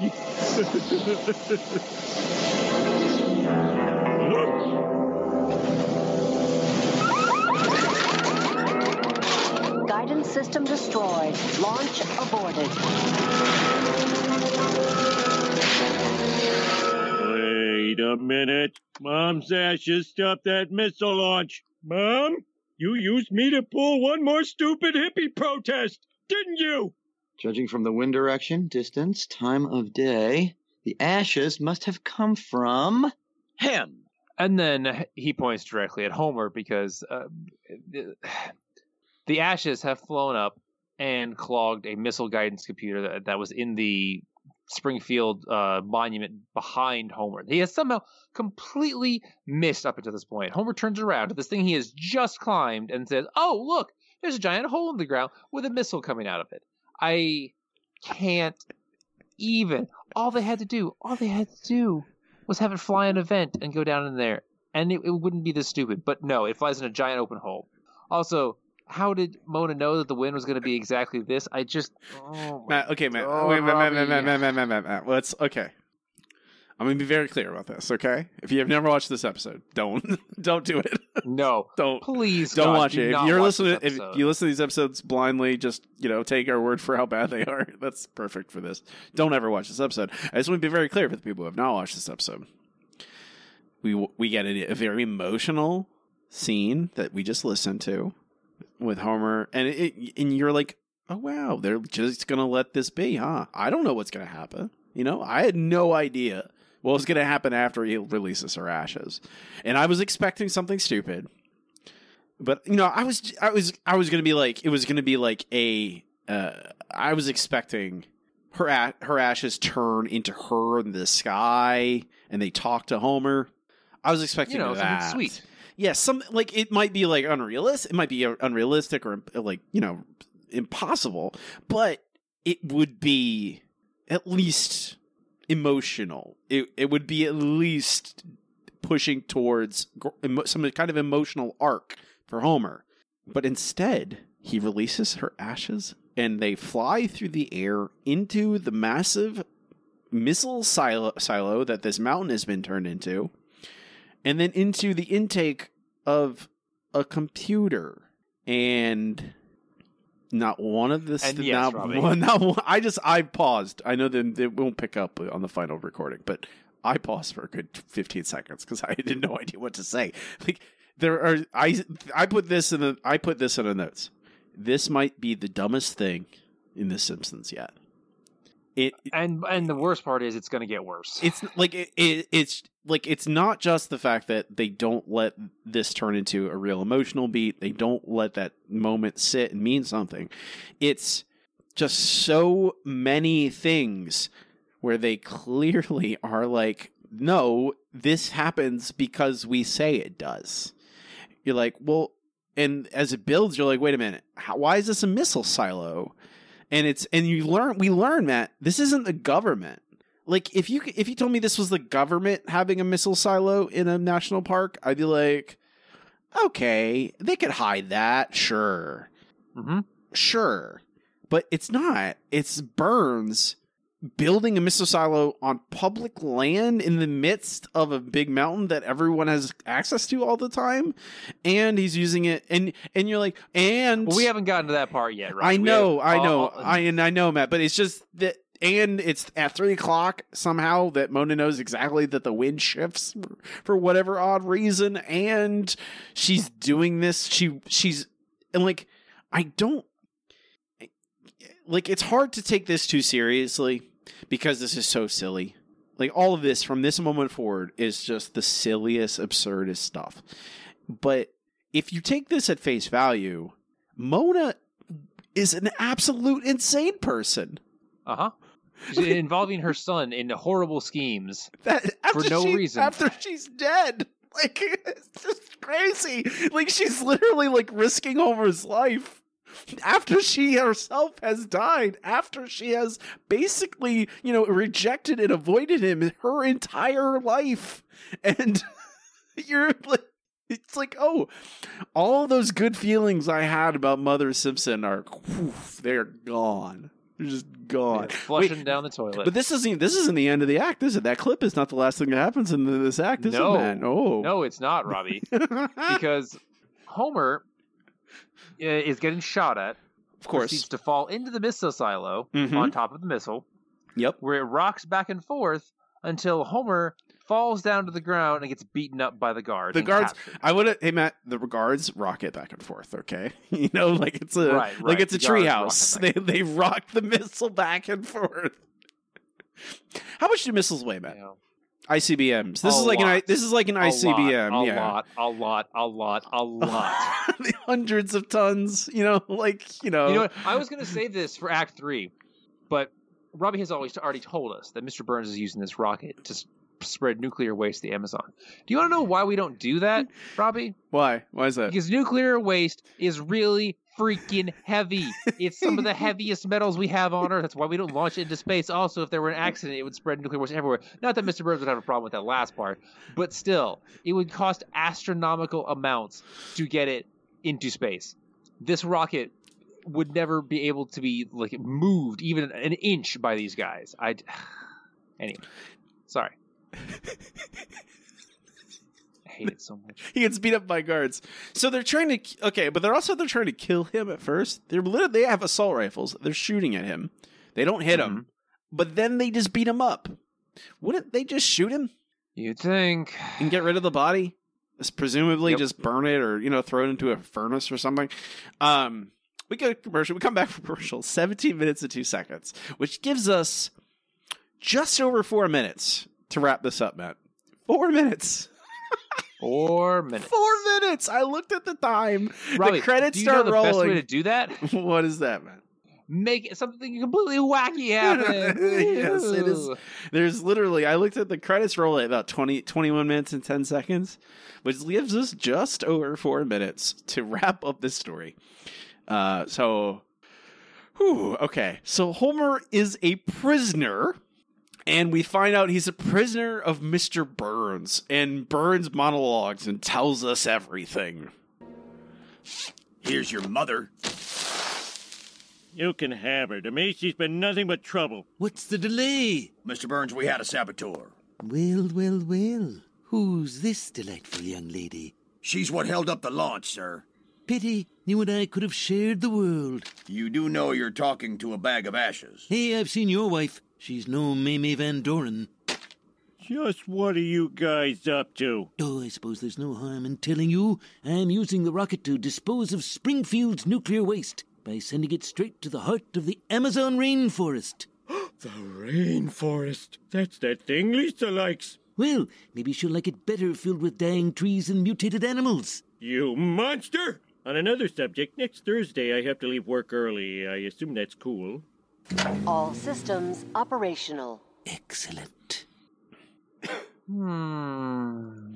system destroyed. Launch aborted. Wait a minute. Mom's ashes stopped that missile launch. Mom, you used me to pull one more stupid hippie protest, didn't you? Judging from the wind direction, distance, time of day, the ashes must have come from him. And then he points directly at Homer because uh, the, ashes have flown up and clogged a missile guidance computer that, that was in the Springfield uh, monument behind Homer. He has somehow completely missed up until this point. Homer turns around to this thing he has just climbed and says, "Oh, look, there's a giant hole in the ground with a missile coming out of it." I can't even. All they had to do, all they had to do, was have it fly an event and go down in there, and it, it wouldn't be this stupid. But no, it flies in a giant open hole. Also, how did Mona know that the wind was going to be exactly this? I just, oh my Matt, okay, Matt. God, wait, Matt, Matt, Matt, Matt, Matt, Matt, Matt, Matt, Matt. Let's okay. I'm gonna be very clear about this, okay? If you have never watched this episode, don't don't do it. no, don't please don't God, watch do it. If you're watch listening, if you listen to these episodes blindly, just you know take our word for how bad they are. That's perfect for this. Don't ever watch this episode. I just want to be very clear for the people who have not watched this episode. We we get a, a very emotional scene that we just listened to with Homer, and it, and you're like, oh wow, they're just gonna let this be, huh? I don't know what's gonna happen. You know, I had no idea what was gonna happen after he releases her ashes, and I was expecting something stupid. But you know, I was I was I was gonna be like it was gonna be like a uh, I was expecting her a- her ashes turn into her in the sky, and they talk to Homer. I was expecting You know, something that. sweet. Yeah, some like it might be like unrealistic. It might be unrealistic or like you know impossible, but it would be at least emotional. It it would be at least pushing towards some kind of emotional arc for Homer. But instead, he releases her ashes and they fly through the air into the massive missile silo, silo that this mountain has been turned into, and then into the intake of a computer. And not one of this. Not yes, Robbie. one. Not one. I just I paused. I know that it won't pick up on the final recording, but I paused for a good fifteen seconds because I had no idea what to say. Like there are I I put this in the I put this in the notes. This might be the dumbest thing in The Simpsons yet. It And and the worst part is it's going to get worse. it's like it, it, it's like it's not just the fact that they don't let this turn into a real emotional beat. They don't let that moment sit and mean something. It's just so many things where they clearly are like no this happens because we say it does. You're like well and as it builds you're like wait a minute. How, why is this a missile silo and it's and you learn we learn Matt this isn't the government. Like if you if you told me this was the government having a missile silo in a national park I'd be like okay they could hide that sure. Hmm sure. But it's not. It's Burns building a missile silo on public land in the midst of a big mountain that everyone has access to all the time and he's using it and and you're like and Well, we haven't gotten to that part yet, right? I know, have- I know, I and I know, Matt. But it's just that, and it's at three o'clock somehow that Mona knows exactly that the wind shifts for whatever odd reason, and she's doing this. She she's and like I don't like it's hard to take this too seriously because this is so silly. Like all of this from this moment forward is just the silliest, absurdest stuff. But if you take this at face value, Mona is an absolute insane person. Uh-huh. She's involving her son in horrible schemes. That after no she- reason. After she's dead. Like it's just crazy. Like she's literally like risking Homer's life after she herself has died, after she has basically, you know, rejected and avoided him her entire life. And you're like it's like, oh, all those good feelings I had about Mother Simpson are whew, they're gone. They're just gone. Flushing Wait, down the toilet. but this isn't this isn't the end of the act, is it? That clip is not the last thing that happens in this act, is no, it, man? Oh, no, it's not, Robbie. because Homer is getting shot at. of course. proceeds to fall into the missile silo Mhm. on top of the missile, Yep. where it rocks back and forth until Homer falls down to the ground and gets beaten up by the guards. The guards. captured. I would. Hey Matt, the guards rock it back and forth. Okay, you know, like it's a Right, like it's a The treehouse. They they rock the missile back and forth. How much do missiles weigh, Matt? Know, ICBMs. This A is like an I, this is like an a ICBM. lot, a yeah, lot, a lot, a lot, a lot. the hundreds of tons. You know, like you know. you know what? I was going to say this for Act Three, but Robbie has always already told us that Mr. Burns is using this rocket to spread nuclear waste to the Amazon. Do you want to know why we don't do that, Robbie? Why? Why is that? Because nuclear waste is really freaking heavy. It's some of the heaviest metals we have on Earth. That's why we don't launch it into space. Also, if there were an accident, it would spread nuclear waste everywhere. Not that Mr. Burns would have a problem with that last part, but still, it would cost astronomical amounts to get it into space. This rocket would never be able to be like moved even an inch by these guys. I anyway, sorry. I hate it so much. he gets beat up by guards. So they're trying to okay, but they're also they're trying to kill him at first. They're literally they have assault rifles. They're shooting at him. They don't hit him, but then they just beat him up. Wouldn't they just shoot him You'd think. and get rid of the body? Just presumably Yep. just burn it or you know throw it into a furnace or something. Um, we go to commercial. We come back from commercial. Seventeen minutes and two seconds, which gives us just over four minutes to wrap this up, Matt. Four minutes. Four minutes. Four minutes. I looked at the time. Robbie, the credits do you start know the rolling. best way to do that? what is that, man? Make something completely wacky happen. Yes, it is. There's literally, I looked at the credits roll at about 20, 21 minutes and 10 seconds, which gives us just over four minutes to wrap up this story. Uh, so, whew, okay. So Homer is a prisoner, and we find out he's a prisoner of Mr. Burns, and Burns monologues and tells us everything. Here's your mother. You can have her. To me, she's been nothing but trouble. What's the delay? Mr. Burns, we had a saboteur. Well, well, well. Who's this delightful young lady? She's what held up the launch, sir. Pity you and I could have shared the world. You do know you're talking to a bag of ashes. Hey, I've seen your wife. She's no Mamie Van Doren. Just what are you guys up to? Oh, I suppose there's no harm in telling you I'm using the rocket to dispose of Springfield's nuclear waste by sending it straight to the heart of the Amazon rainforest. The rainforest. That's that thing Lisa likes. Well, maybe she'll like it better filled with dying trees and mutated animals. You monster! On another subject, next Thursday I have to leave work early. I assume that's cool. All systems operational. Excellent. Hmm.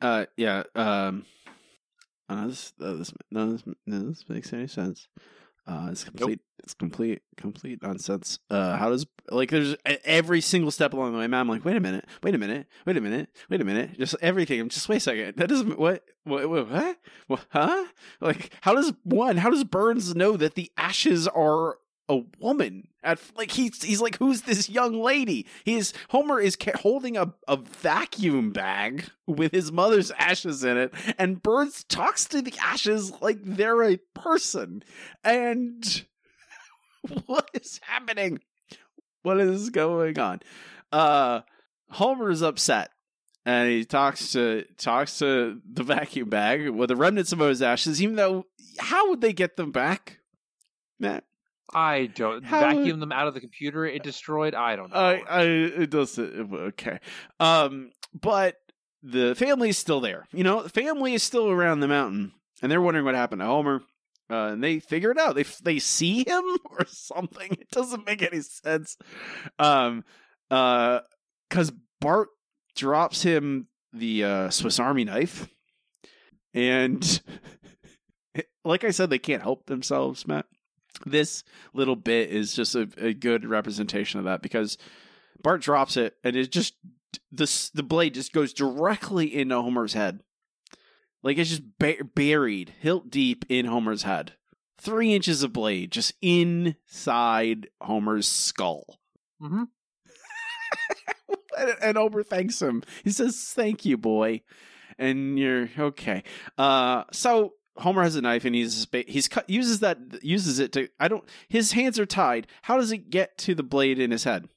Uh, yeah. Um, uh, this, uh, this, no, this, no, this makes any sense. Uh, it's complete. It's complete, complete nonsense. Uh, how does like there's every single step along the way, man. I'm like, wait a minute, wait a minute, wait a minute, wait a minute. Just everything. I'm just wait a second. That doesn't what what what, what? what huh? Like, how does one? How does Burns know that the ashes are a woman at like he's he's like who's this young lady? He's homer is ca- holding a, a vacuum bag with his mother's ashes in it and burns talks to the ashes like they're a person. And what is happening? What is going on? Uh homer is upset and he talks to talks to the vacuum bag with the remnants of his ashes even though how would they get them back? Matt I don't How- vacuum them out of the computer it destroyed. I don't know. I, I, it does. Okay. Um, but the family is still there. You know, the family is still around the mountain, and they're wondering what happened to Homer. Uh, and they figure it out. They they see him or something. It doesn't make any sense. Um, uh, because Bart drops him the uh, Swiss Army knife, and like I said, they can't help themselves, Matt this little bit is just a, a good representation of that because Bart drops it and it just this the blade just goes directly into Homer's head, like it's just ba- buried hilt deep in Homer's head. Three inches of blade just inside Homer's skull. Mm-hmm. and, and Homer thanks him. He says, "Thank you, boy." And you're okay. Uh, so Homer has a knife and he's he's cut uses that uses it to I don't his hands are tied. How does it get to the blade in his head?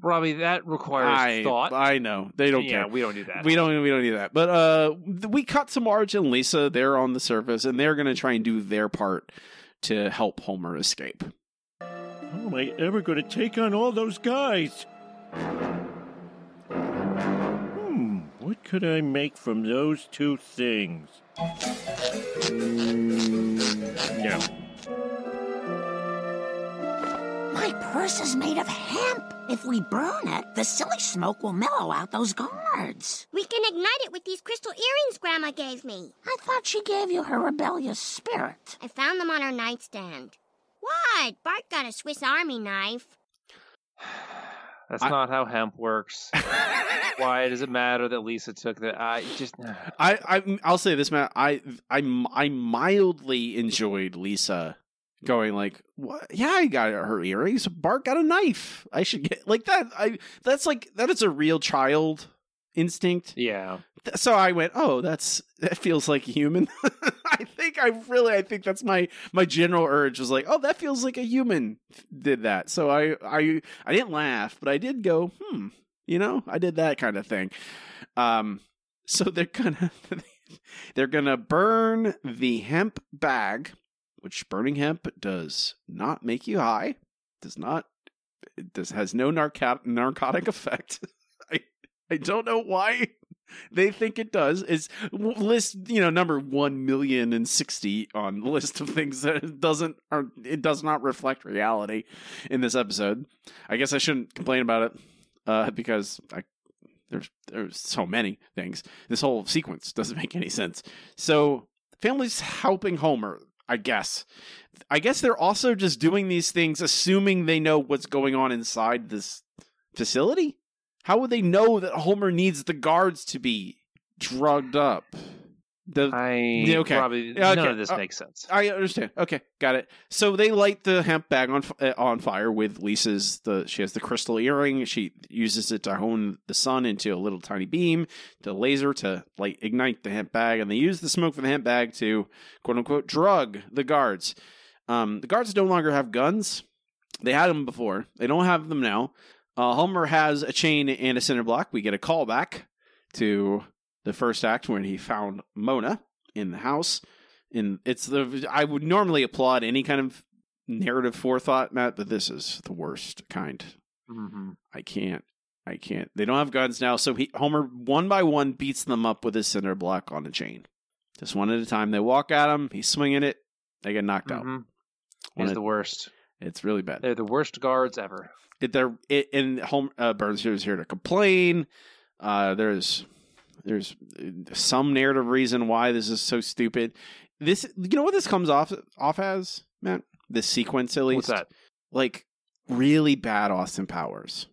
Robbie, that requires I, thought. I know they don't yeah, care. we don't do that. We don't we don't need that. But uh we cut to Marge and Lisa. They're on the surface and they're gonna try and do their part to help Homer escape. How am I ever going to take on all those guys? Hmm, what could I make from those two things? Mm, no. My purse is made of hemp. If we burn it, the silly smoke will mellow out those guards. We can ignite it with these crystal earrings Grandma gave me. I thought she gave you her rebellious spirit. I found them on her nightstand. What? Bart got a Swiss Army knife. That's I- not how hemp works. Why does it matter that Lisa took that? I just. I, I I'll say this, Matt. I I I mildly enjoyed Lisa going like, "What? Yeah, I got her earrings. Bart got a knife. I should get like that." I that's like that is a real child instinct. Yeah. So I went, "Oh, that's that feels like human." I think I really I think that's my my general urge was like, "Oh, that feels like a human did that." So I I I didn't laugh, but I did go, "Hmm." You know, I did that kind of thing. Um so they're gonna they're gonna burn the hemp bag, which burning hemp does not make you high, does not it does has no narcotic narcotic effect. I don't know why they think it does. It's list you know number one million and sixty on the list of things that doesn't are it does not reflect reality in this episode. I guess I shouldn't complain about it uh, because I there's there's so many things. This whole sequence doesn't make any sense. So family's helping Homer, I guess. I guess they're also just doing these things assuming they know what's going on inside this facility. How would they know that Homer needs the guards to be drugged up? The, I okay. probably Yeah, none okay. of this Uh, makes sense. I understand. Okay, got it. So they light the hemp bag on uh, on fire with Lisa's. The she has the crystal earring. She uses it to hone the sun into a little tiny beam, to laser to like ignite the hemp bag, and they use the smoke from the hemp bag to quote unquote drug the guards. Um, the guards no longer have guns. They had them before. They don't have them now. Uh, Homer has a chain and a cinder block. We get a callback to the first act when he found Mona in the house. And it's the I would normally applaud any kind of narrative forethought, Matt, but this is the worst kind. hmm I can't. I can't. They don't have guns now, so he Homer one by one beats them up with his cinder block on a chain, just one at a time. They walk at him. He's swinging it. They get knocked out. Mhm. When He's it- the worst. It's really bad. They're the worst guards ever. it, they're it, and home uh, Burns here is here to complain. Uh, there's there's some narrative reason why this is so stupid. This you know what this comes off off as Matt. This sequence at least What's that? like really bad Austin Powers.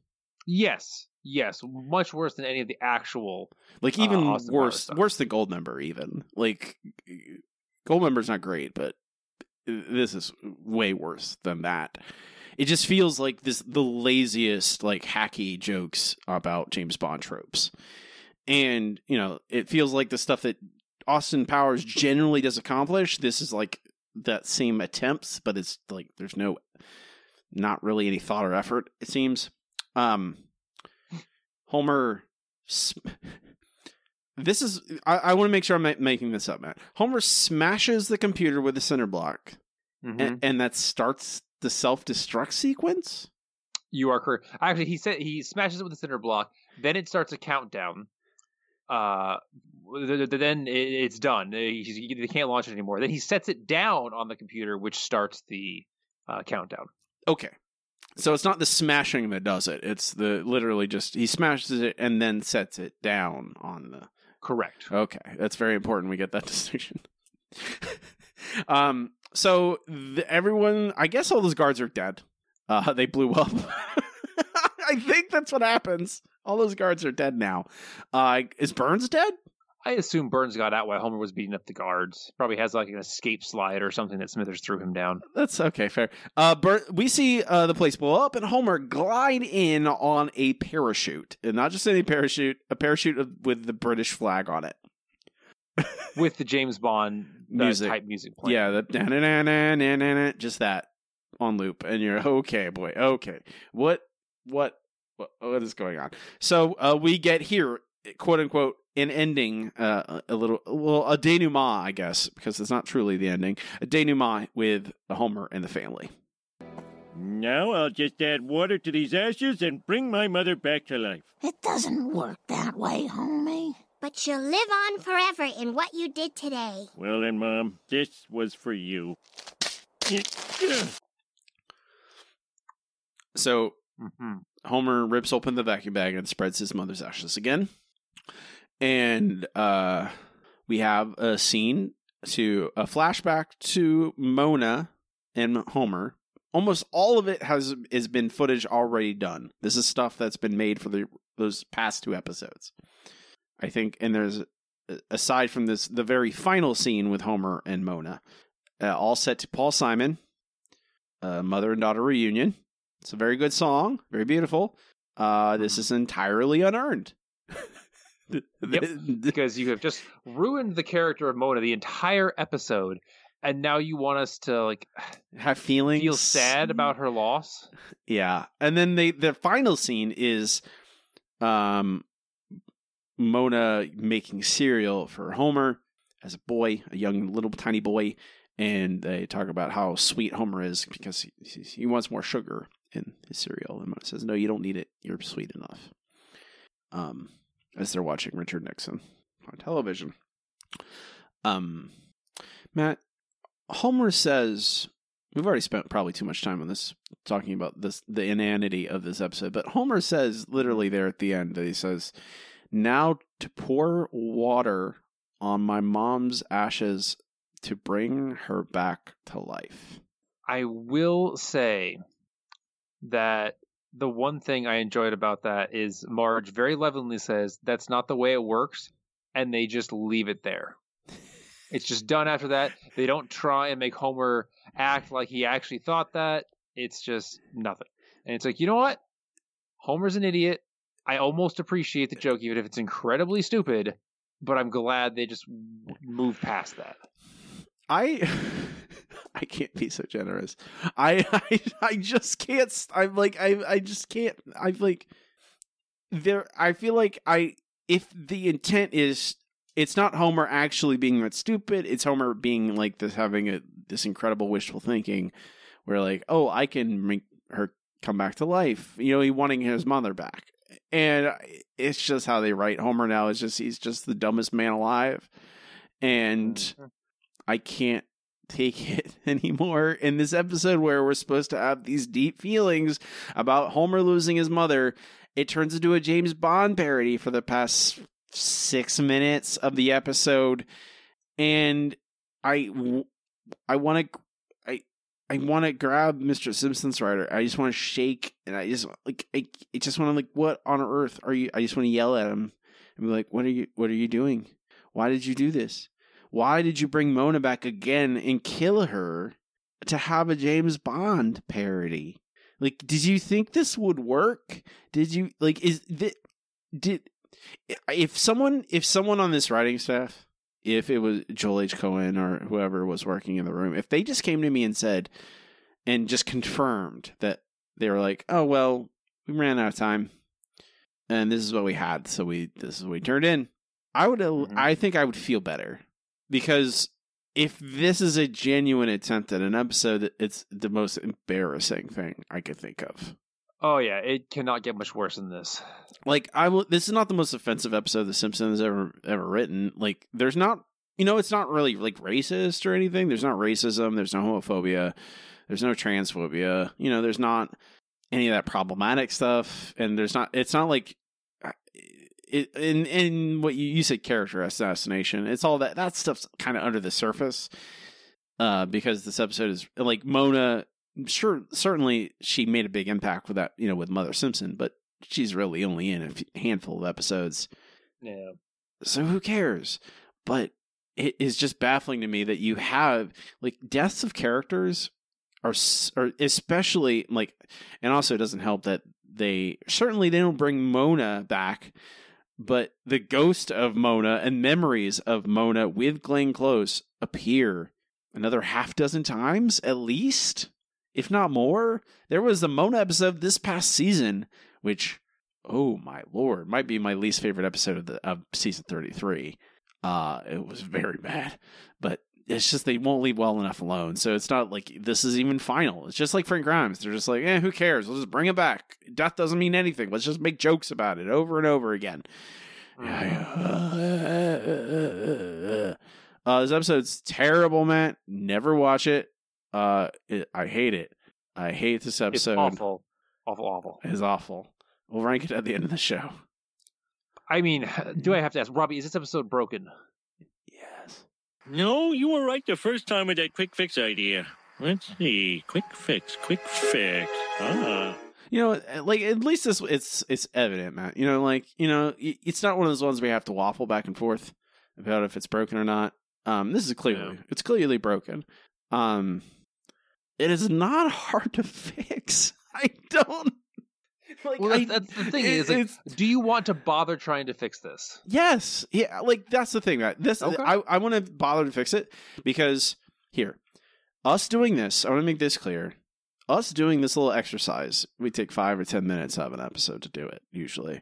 Yes. Yes. Much worse than any of the actual. Like Uh, even Powers worse worse than Goldmember even. Like Goldmember's not great, but this is way worse than that. It just feels like this the laziest like hacky jokes about James Bond tropes. And, you know, it feels like the stuff that Austin Powers generally does accomplish, this is like that same attempts, but it's like there's no not really any thought or effort, it seems. Um Homer this is I, I want to make sure I'm ma- making this up, Matt. Homer smashes the computer with a cinder block, Mhm. and, and that starts the self destruct sequence. You are correct. Actually, he said he smashes it with a cinder block. Then it starts a countdown. Uh, th- th- then it- it's done. They can't launch it anymore. Then he sets it down on the computer, which starts the uh, countdown. Okay, so it's not the smashing that does it. It's the literally just he smashes it and then sets it down on the. Correct. Okay, that's very important. We get that distinction. um. So the, everyone, I guess all those guards are dead. Uh, they blew up. I think that's what happens. All those guards are dead now. Uh, is Burns dead? I assume Burns got out while Homer was beating up the guards. Probably has like an escape slide or something that Smithers threw him down. That's okay, fair. Uh, Bur- we see uh, the place blow up, and Homer glide in on a parachute, and not just any parachute, a parachute with the British flag on it. with the James Bond uh, Music. type music playing. Yeah, the just that on loop, and you're okay, boy. Okay, what, what, what, what is going on? So uh, we get here, quote unquote, an ending, uh, a little, well, a denouement, I guess, because it's not truly the ending. A denouement with Homer and the family. Now I'll just add water to these ashes and bring my mother back to life. It doesn't work that way, homie. But she'll live on forever in what you did today. Well then, Mom, this was for you. So Mhm. Homer rips open the vacuum bag and spreads his mother's ashes again. And uh, we have a scene to a flashback to Mona and Homer. Almost all of it has has been footage already done. This is stuff that's been made for the those past two episodes. I think, and there's aside from this, the very final scene with Homer and Mona, uh, all set to Paul Simon, uh, mother and daughter reunion. It's a very good song, very beautiful. Uh, this is entirely unearned. Yep. because you have just ruined the character of Mona the entire episode, and now you want us to like Have feelings. feel sad about her loss. Yeah, and then they the final scene is, um, Mona making cereal for Homer as a boy, a young little tiny boy, and they talk about how sweet Homer is because he he- he wants more sugar in his cereal, and Mona says, "No, you don't need it. You're sweet enough." Um, as they're watching Richard Nixon on television. Um, Matt, Homer says we've already spent probably too much time on this talking about this the inanity of this episode, but Homer says literally there at the end that he says, "Now to pour water on my mom's ashes to bring her back to life." I will say that the one thing I enjoyed about that is Marge very lovingly says that's not the way it works, and they just leave it there. It's just done after that. They don't try and make Homer act like he actually thought that. It's just nothing. And it's like, you know what? Homer's an idiot. I almost appreciate the joke, even if it's incredibly stupid, but I'm glad they just moved past that. I I can't be so generous. I I, I just can't. I'm like I I just can't. I'm like there. I feel like I if the intent is it's not Homer actually being that stupid. It's Homer being like this, having a this incredible wishful thinking, where like oh I can make her come back to life. You know, he wanting his mother back. And it's just how they write Homer now. It's just he's just the dumbest man alive, and mm-hmm. I can't take it anymore in this episode where we're supposed to have these deep feelings about Homer losing his mother. It turns into a James Bond parody for the past six minutes of the episode, and I, I want to, I, I want to grab Mr. Simpson's writer. I just want to shake, and I just like, I, I just want to like, what on earth are you? I just want to yell at him and be like, what are you, what are you doing? Why did you do this? Why did you bring Mona back again and kill her to have a James Bond parody? Like, did you think this would work? Did you like is that did if someone if someone on this writing staff, if it was Joel H. Cohen or whoever was working in the room, if they just came to me and said and just confirmed that they were like, oh well, we ran out of time, and this is what we had, so we this is what we turned in. I would, mm-hmm. I think I would feel better because if this is a genuine attempt at an episode, it's the most embarrassing thing I could think of. Oh yeah, it cannot get much worse than this. Like I will. This is not the most offensive episode The Simpsons ever ever written. Like there's not, you know, it's not really like racist or anything. There's not racism. There's no homophobia. There's no transphobia. You know, there's not any of that problematic stuff. And there's not. It's not like it, in in what you, you said character assassination it's all that that stuff's kind of under the surface uh because this episode is like mona sure certainly she made a big impact with that you know with mother simpson but she's really only in a handful of episodes Yeah. so who cares but it is just baffling to me that you have like deaths of characters are, are especially like and also it doesn't help that they certainly they don't bring mona back but the ghost of Mona and memories of Mona with Glenn Close appear another half dozen times at least, if not more. There was the Mona episode this past season, which, oh my lord, might be my least favorite episode of the of season thirty three. Uh, it was very bad, but it's just they won't leave well enough alone. So it's not like this is even final. It's just like Frank Grimes. They're just like, eh, who cares? We'll just bring it back. Death doesn't mean anything. Let's just make jokes about it over and over again. Uh, this episode's terrible, man. Never watch it. Uh, it, I hate it. I hate this episode. It's awful. awful, awful. It is awful. We'll rank it at the end of the show. I mean, do I have to ask Robbie? Is this episode broken? No, you were right the first time with that quick fix idea. Let's see. Quick fix, quick fix. Ah. You know, like at least this it's it's evident, Matt. You know, like you know, it's not one of those ones where you have to waffle back and forth about if it's broken or not. Um, this is clearly it's clearly broken. Um, it is not hard to fix. I don't. Like, Well, I- that's the thing. it- Is like, do you want to bother trying to fix this? Yes, yeah, like that's the thing, right? This Okay. I I want to bother to fix it because here, us doing this, I want to make this clear. Us doing this little exercise, we take five or ten minutes of an episode to do it. Usually,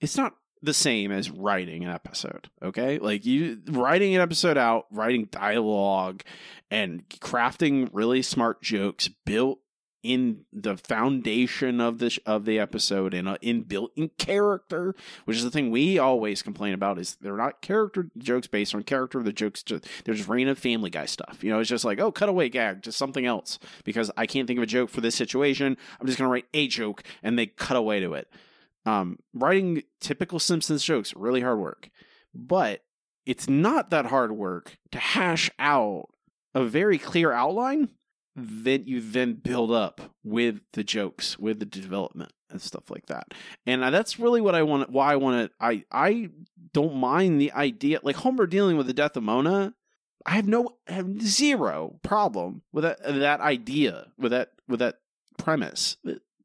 it's not the same as writing an episode. Okay, like you writing an episode out, writing dialogue, and crafting really smart jokes built in the foundation of the of the episode and uh, in built in character, which is the thing we always complain about is they're not character jokes based on character. The jokes just they're just random Family Guy stuff. You know, it's just like oh, cutaway gag, just something else because I can't think of a joke for this situation. I'm just gonna write a joke and they cut away to it. Um, writing typical Simpsons jokes really hard work, but it's not that hard work to hash out a very clear outline that you then build up with the jokes, with the development and stuff like that. And that's really what I want. Why I want to. I I don't mind the idea, like Homer dealing with the death of Mona. I have no, I have zero problem with that that idea, with that with that premise.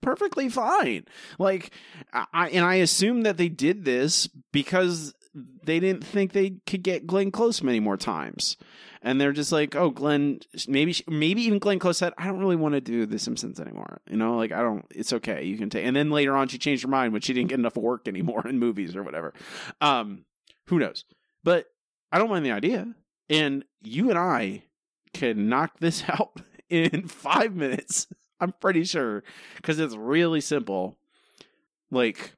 Perfectly fine. Like I and I assume that they did this because they didn't think they could get Glenn Close many more times and they're just like, oh, Glenn, maybe, maybe even Glenn Close said, I don't really want to do The Simpsons anymore. You know, like I don't. It's okay, you can take. And then later on, she changed her mind when she didn't get enough work anymore in movies or whatever. Um, who knows? But I don't mind the idea, and you and I can knock this out in five minutes. I'm pretty sure because it's really simple. Like,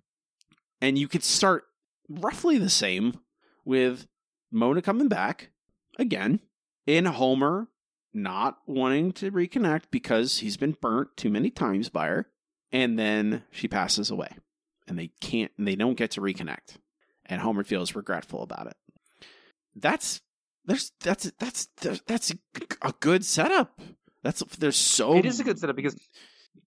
and you could start roughly the same with Mona coming back again in Homer not wanting to reconnect because he's been burnt too many times by her, and then she passes away, and they can't, and they don't get to reconnect, and Homer feels regretful about it. That's there's that's that's that's a good setup. That's there's so It is a good setup because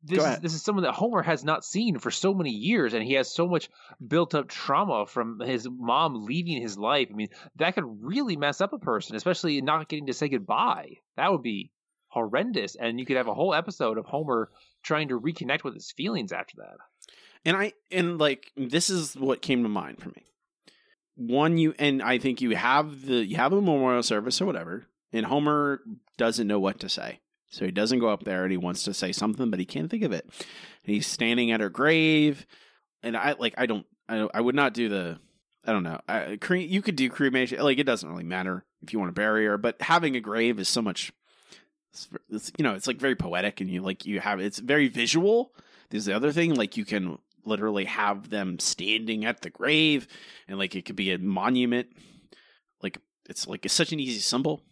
this is, ahead. this is someone that Homer has not seen for so many years, and he has so much built up trauma from his mom leaving his life. I mean, that could really mess up a person, especially not getting to say goodbye. That would be horrendous, and you could have a whole episode of Homer trying to reconnect with his feelings after that. And I and like this is what came to mind for me. One you and I think you have the you have a memorial service or whatever, and Homer doesn't know what to say. So he doesn't go up there and he wants to say something, but he can't think of it. And he's standing at her grave, and I like I don't I, I would not do the I don't know. I, cre- you could do cremation, like it doesn't really matter if you want to bury her, but having a grave is so much. It's, it's, you know, it's like very poetic, and you like you have it's very visual. There's the other thing, like you can literally have them standing at the grave, and like it could be a monument. Like it's like it's such an easy symbol,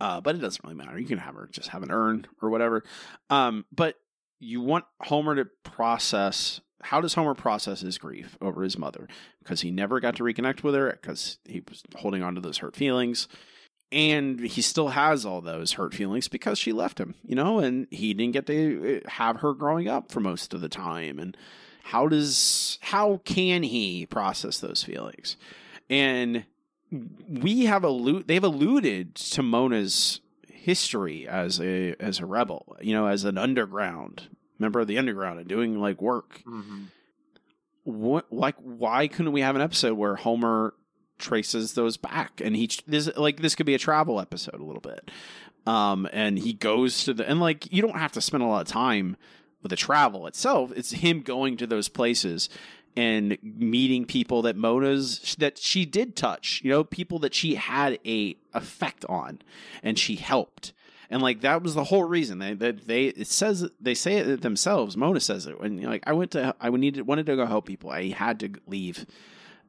uh, but it doesn't really matter. You can have her just have an urn or whatever. Um, but you want Homer to process. How does Homer process his grief over his mother? Because he never got to reconnect with her because he was holding on to those hurt feelings. And he still has all those hurt feelings because she left him, you know, and he didn't get to uh, have her growing up for most of the time. And how does, how can he process those feelings? And we have allude, they've alluded to Mona's history as a, as a rebel, you know, as an underground member of the underground and doing like work. What, like, why couldn't we have an episode where Homer traces those back? And he this like this could be a travel episode a little bit. Um and he goes to the and like you don't have to spend a lot of time with the travel itself. It's him going to those places and meeting people that Mona's that she did touch you know people that she had a effect on and she helped. And like that was the whole reason. They that they it says they say it themselves. Mona says it. When like I went to I needed wanted to go help people. I had to leave.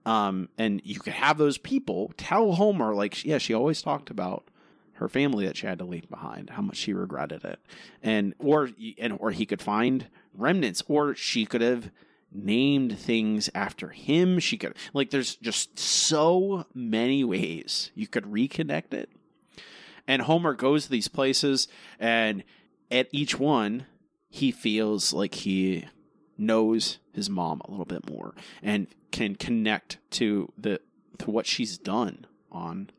Um, and you could have those people tell Homer, like, yeah, she always talked about her family that she had to leave behind, how much she regretted it, and or and or he could find remnants, or she could have named things after him. She could like there's just so many ways you could reconnect it. And Homer goes to these places and at each one he feels like he knows his mom a little bit more and can connect to the to what she's done on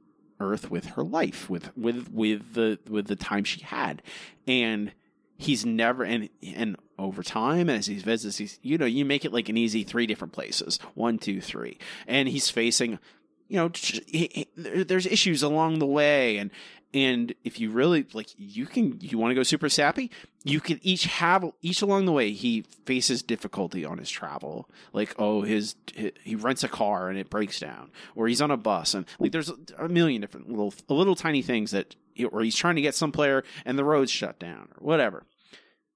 earth with her life with with with the with the time she had and he's never and and over time as he visits he's you know you make it like an easy three different places. One two three. And he's facing you know he, he, there's issues along the way and and if you really like you can you want to go super sappy you could each have each along the way he faces difficulty on his travel. Like oh his he rents a car and it breaks down or he's on a bus and like there's a million different little little tiny things that or he's trying to get some player and the road's shut down or whatever.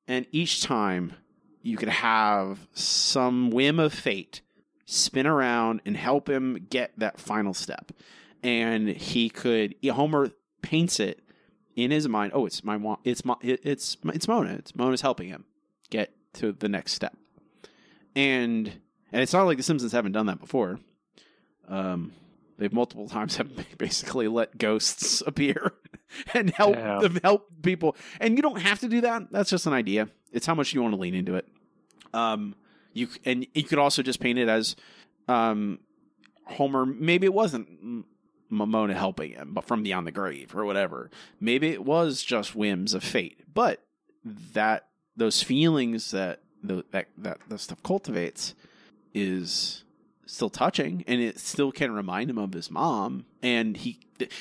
And each time you could have some whim of fate spin around and help him get that final step. And he could homer paints it in his mind. Oh, it's my it's my it's it's Mona. It's Mona's helping him get to the next step. And and it's not like the Simpsons haven't done that before. Um, they've multiple times have basically let ghosts appear and help yeah. them help people. And you don't have to do that. That's just an idea. It's how much you want to lean into it. Um, you and you could also just paint it as um, Homer. Maybe it wasn't Mona helping him, but from beyond the grave or whatever. Maybe it was just whims of fate, but that those feelings that the, that that the stuff cultivates is still touching, and it still can remind him of his mom. And he,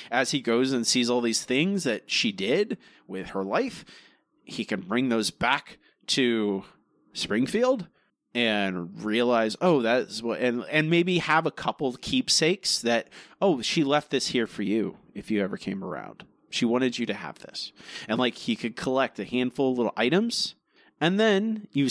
as he goes and sees all these things that she did with her life, he can bring those back to Springfield and realize, oh, that is what, and and maybe have a couple keepsakes that, oh, she left this here for you if you ever came around. She wanted you to have this, and like he could collect a handful of little items, and then you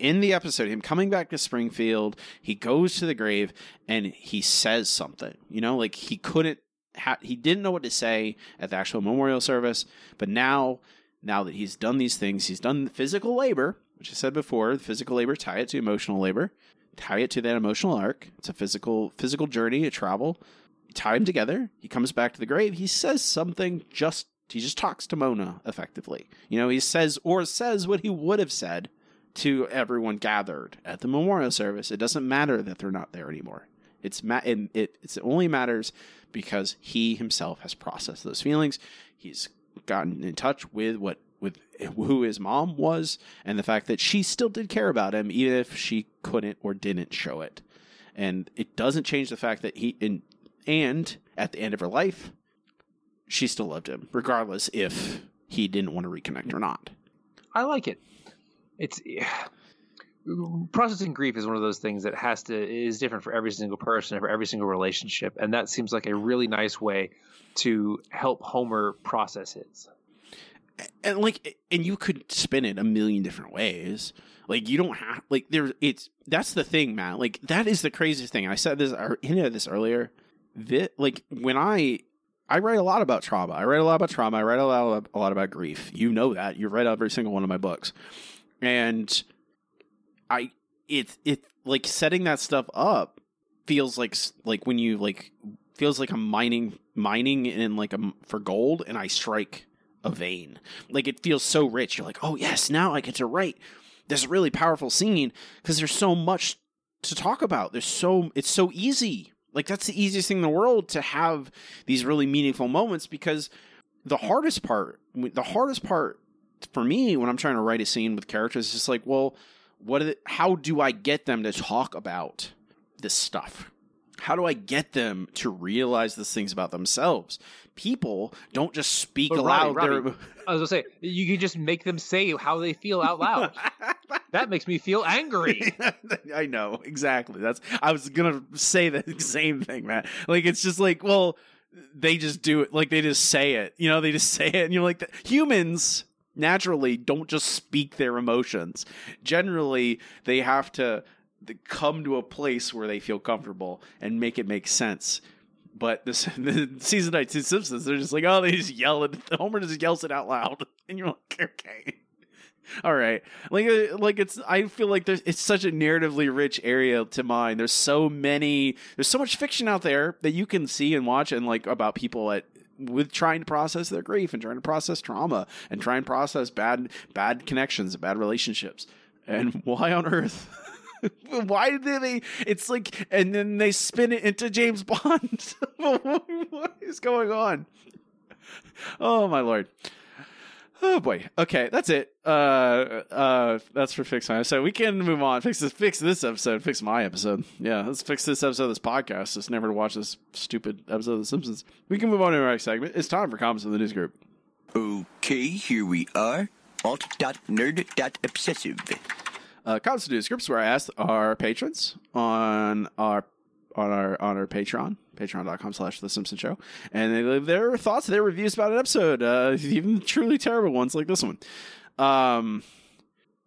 in the episode, him coming back to Springfield, he goes to the grave and he says something. You know, like he couldn't, ha- he didn't know what to say at the actual memorial service, but now, now that he's done these things, he's done the physical labor which I said before, physical labor, tie it to emotional labor, tie it to that emotional arc. It's a physical physical journey, a travel. Tie them together. He comes back to the grave. He says something just he just talks to Mona effectively. You know, he says or says what he would have said to everyone gathered at the memorial service. It doesn't matter that they're not there anymore. It's ma- it, it it only matters because he himself has processed those feelings. He's gotten in touch with what who his mom was and the fact that she still did care about him even if she couldn't or didn't show it. And it doesn't change the fact that he in, and at the end of her life she still loved him regardless if he didn't want to reconnect or not. I like it. It's processing grief is one of those things that has to is different for every single person for every single relationship. And that seems like a really nice way to help homer process his and like and you could spin it a million different ways. Like you don't have like there it's that's the thing man like that is the craziest thing. I said this i hinted this earlier. That like when i i write a lot about trauma. I write a lot about trauma. I write a lot, a lot about grief. You know that. You read every single one of my books. And i it it like setting that stuff up feels like like when you like feels like i'm mining mining in like a for gold and i strike a vein. Like it feels so rich. You're like, oh yes, now I get to write this really powerful scene because there's so much to talk about. There's so it's so easy. Like that's the easiest thing in the world to have these really meaningful moments because the hardest part, the hardest part for me when I'm trying to write a scene with characters is just like, well, what? How do I get them to talk about this stuff? How do I get them to realize these things about themselves? People don't just speak but aloud. Robbie, Robbie, I was gonna say you can just make them say how they feel out loud. that makes me feel angry. I know exactly. That's I was gonna say the same thing, man. Like it's just like, well, they just do it. Like they just say it. You know, they just say it, and you're like, humans naturally don't just speak their emotions. Generally, they have to come to a place where they feel comfortable and make it make sense But this the season 19 Simpsons, they're just like, oh, they just yell it. Homer just yells it out loud, and you're like, okay. All right, like uh, like it's. I feel like there's it's such a narratively rich area to mine. There's so many. There's so much fiction out there that you can see and watch, and like about people at with trying to process their grief and trying to process trauma and try and process bad bad connections, bad relationships. And why on earth? why did they? It's like, and then they spin it into James Bond. what is going on? Oh my lord. Oh boy. Okay, that's it. Uh, uh, that's for fix time. So we can move on. Fix this. Fix this episode. Fix my episode. Yeah, let's fix this episode of this podcast. Just never to watch this stupid episode of The Simpsons. We can move on to our next segment. It's time for comments in the news group. Okay, here we are. Alt.nerd.obsessive. Uh, comments groups where I asked our patrons on our on our on our Patreon, patreon.com slash the Simpson Show, and they leave their thoughts, their reviews about an episode, uh, even truly terrible ones like this one. Um,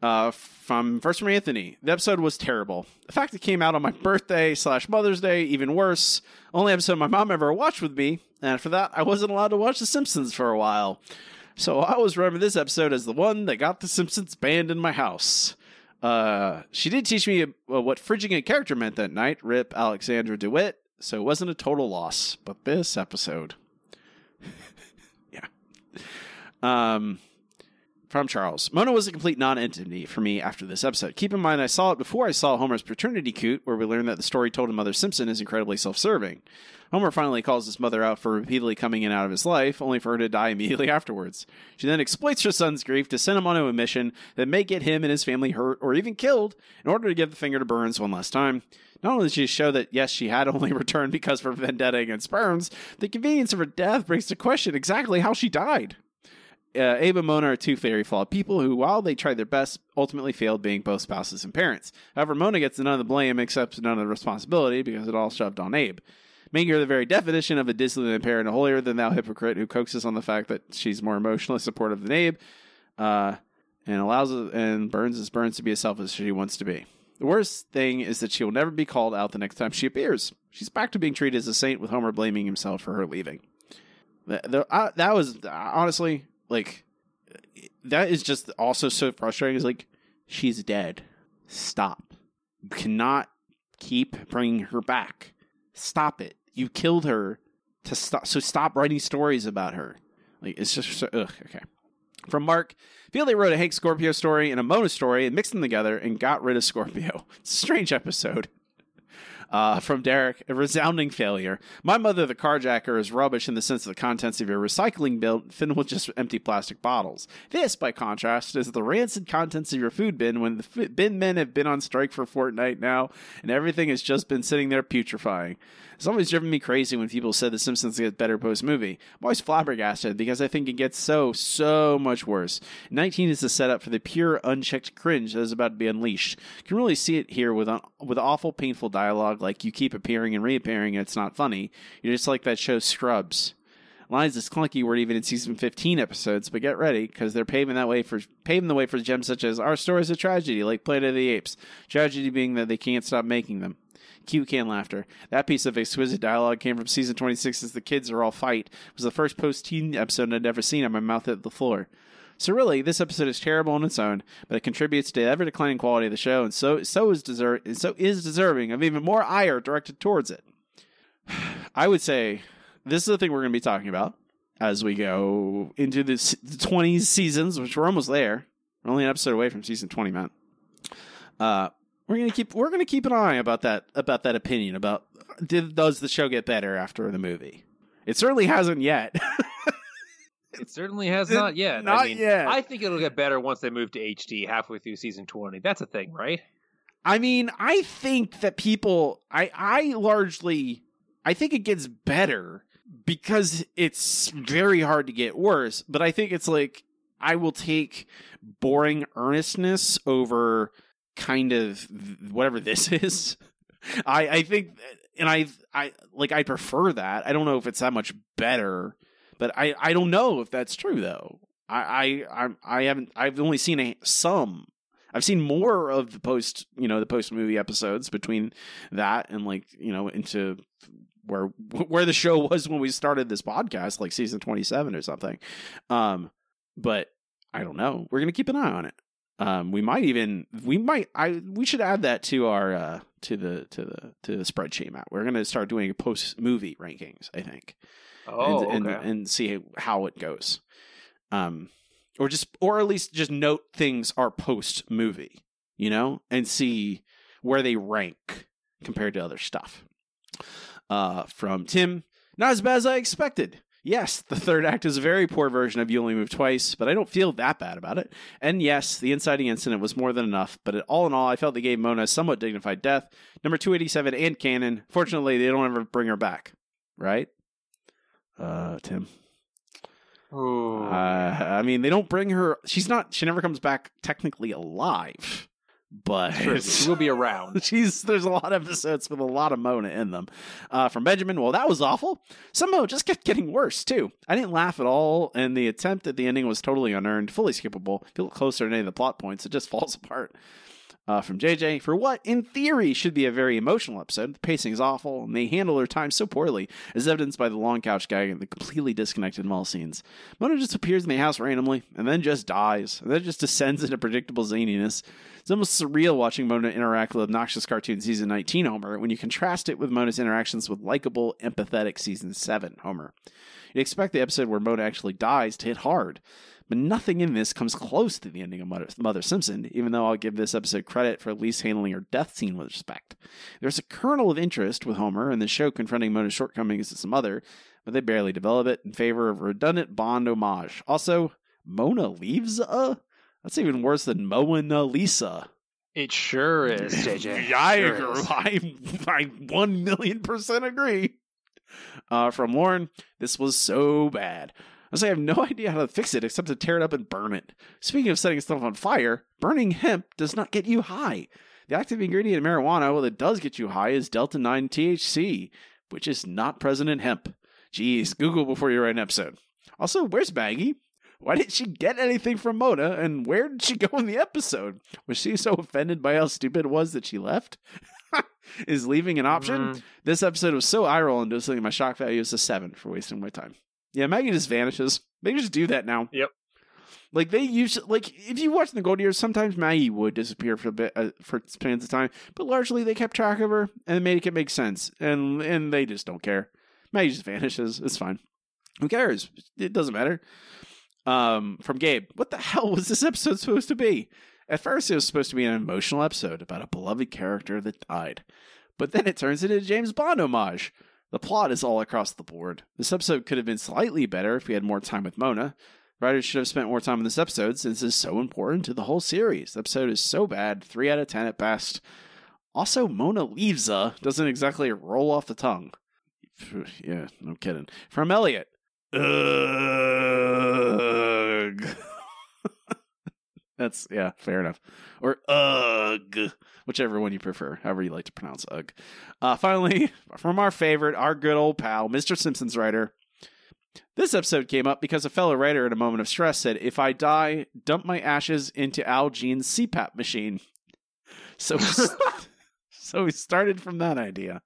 uh, from first from Anthony, the episode was terrible. The fact it came out on my birthday slash Mother's Day, even worse. Only episode my mom ever watched with me, and for that, I wasn't allowed to watch The Simpsons for a while. So I always remember this episode as the one that got The Simpsons banned in my house. Uh, she did teach me uh, what fridging a character meant that night. Rip Alexandra DeWitt. So it wasn't a total loss, but this episode, yeah. Um, from Charles, Mona was a complete non-entity for me after this episode. Keep in mind, I saw it before I saw Homer's paternity coot, where we learned that the story told of Mother Simpson is incredibly self-serving. Homer finally calls his mother out for repeatedly coming in out of his life, only for her to die immediately afterwards. She then exploits her son's grief to send him on a mission that may get him and his family hurt or even killed in order to give the finger to Burns one last time. Not only does she show that, yes, she had only returned because of her vendetta against Burns, the convenience of her death brings to question exactly how she died. Uh, Abe and Mona are two very flawed people who, while they tried their best, ultimately failed being both spouses and parents. However, Mona gets none of the blame except none of the responsibility because it all shoved on Abe making her the very definition of a Disneyland parent, a holier than thou hypocrite who coaxes on the fact that she's more emotionally supportive than Abe, uh, and allows and Burns as Burns to be as selfish as she wants to be. The worst thing is that she will never be called out the next time she appears. She's back to being treated as a saint, with Homer blaming himself for her leaving. The, the, uh, that was honestly like that is just also so frustrating. Is like she's dead. Stop. You cannot keep bringing her back. Stop it you killed her to stop. So stop writing stories about her. Like it's just so, ugh. Okay. From Mark, feel they wrote a Hank Scorpio story and a Mona story and mixed them together and got rid of Scorpio. Strange episode. Uh, from Derek, a resounding failure. My mother, the carjacker, is rubbish in the sense of the contents of your recycling bin filled with just empty plastic bottles. This, by contrast, is the rancid contents of your food bin when the bin men have been on strike for a fortnight now and everything has just been sitting there putrefying. It's always driven me crazy when people said The Simpsons gets better post movie. I'm always flabbergasted because I think it gets so, so much worse. 19 is the setup for the pure, unchecked cringe that is about to be unleashed. You can really see it here with, un- with awful, painful dialogue like you keep appearing and reappearing and it's not funny. You're just like that show Scrubs lines is clunky word even in season 15 episodes, but get ready because they're paving that way for paving the way for gems such as our story is a tragedy, like Planet of the Apes. Tragedy being that they can't stop making them. Cute can laughter. That piece of exquisite dialogue came from season 26 as the kids are all fight. It was the first post-teen episode I'd ever seen and my mouth hit the floor. So really, this episode is terrible on its own, but it contributes to the ever declining quality of the show, and so so is deserve so is deserving of even more ire directed towards it. I would say this is the thing we're going to be talking about as we go into the 20 seasons, which we're almost there. We're only an episode away from season 20, man. Uh, we're gonna keep we're gonna keep an eye about that about that opinion about did does the show get better after the movie? It certainly hasn't yet. it certainly has not yet. Not I mean, yet. I think it'll get better once they move to HD halfway through season twenty. That's a thing, right? I mean, I think that people I I largely I think it gets better because it's very hard to get worse, but I think it's like I will take boring earnestness over kind of whatever this is. I I think, and I I like I prefer that. I don't know if it's that much better, but I I don't know if that's true though. I I I, I haven't I've only seen a some. I've seen more of the post, you know, the post movie episodes between that and like, you know, into where where the show was when we started this podcast, like season 27 or something. Um, but I don't know. We're gonna keep an eye on it. Um, we might even we might I we should add that to our uh to the to the to the spreadsheet Matt. We're gonna start doing post movie rankings, I think. Oh, and, okay. and and see how it goes. Um or just or at least just note things are post movie, you know, and see where they rank compared to other stuff. Uh from Tim, not as bad as I expected. Yes, the third act is a very poor version of You Only Move Twice, but I don't feel that bad about it. And yes, the inciting incident was more than enough, but all in all, I felt they gave Mona a somewhat dignified death. Number 287 and canon. Fortunately, they don't ever bring her back, right? Uh, Tim. Uh, I mean, they don't bring her. She's not. She never comes back technically alive, but she will be around. She's there's a lot of episodes with a lot of Mona in them. Uh, from Benjamin, well, that was awful. Somehow it just kept getting worse too. I didn't laugh at all, and the attempt at the ending was totally unearned, fully skippable. If you look closer to any of the plot points, it just falls apart. Uh, from JJ, for what in theory should be a very emotional episode, the pacing is awful, and they handle their time so poorly, as evidenced by the long couch gag and the completely disconnected mall scenes. Mona just appears in the house randomly, and then just dies, and then just descends into predictable zaniness. It's almost surreal watching Mona interact with obnoxious cartoon season 19 Homer when you contrast it with Mona's interactions with likable, empathetic season 7 Homer. You'd expect the episode where Mona actually dies to hit hard, but nothing in this comes close to the ending of Mother, Mother Simpson, even though I'll give this episode credit for at least handling her death scene with respect. There's a kernel of interest with Homer and the show confronting Mona's shortcomings as a mother, but they barely develop it in favor of redundant Bond homage. Also, Mona leaves uh that's even worse than Mona Lisa. It sure is, JJ. I Sure agree. I, I one million percent agree. Uh, from Lauren, this was so bad. I say I have no idea how to fix it except to tear it up and burn it. Speaking of setting stuff on fire, burning hemp does not get you high. The active ingredient in marijuana, well, it does get you high, is delta 9 THC, which is not present in hemp. Jeez, Google before you write an episode. Also, where's Maggie? Why didn't she get anything from Mona, and where did she go in the episode? Was she so offended by how stupid it was that she left? is leaving an option? Mm. This episode was so eye rolling, doing my shock value is a seven for wasting my time. Yeah, Maggie just vanishes. They just do that now. Yep. Like they used like if you watch the Gold Years, sometimes Maggie would disappear for a bit uh, for spans of time, but largely they kept track of her and made it make sense, and and they just don't care. Maggie just vanishes. It's fine. Who cares? It doesn't matter. Um, from Gabe, what the hell was this episode supposed to be? At first, it was supposed to be an emotional episode about a beloved character that died, but then it turns into a James Bond homage. The plot is all across the board. This episode could have been slightly better if we had more time with Mona. Writers should have spent more time on this episode since it's so important to the whole series. The episode is so bad, 3 out of 10 at best. Also, Mona leaves uh, doesn't exactly roll off the tongue. Yeah, no kidding. From Elliot. Ugh. That's, yeah, fair enough. Or ugh, whichever one you prefer, however you like to pronounce ugh. Uh, finally, from our favorite, our good old pal, Mr. Simpson's writer. This episode came up because a fellow writer in a moment of stress said, If I die, dump my ashes into Al Jean's CPAP machine. So, so we started from that idea.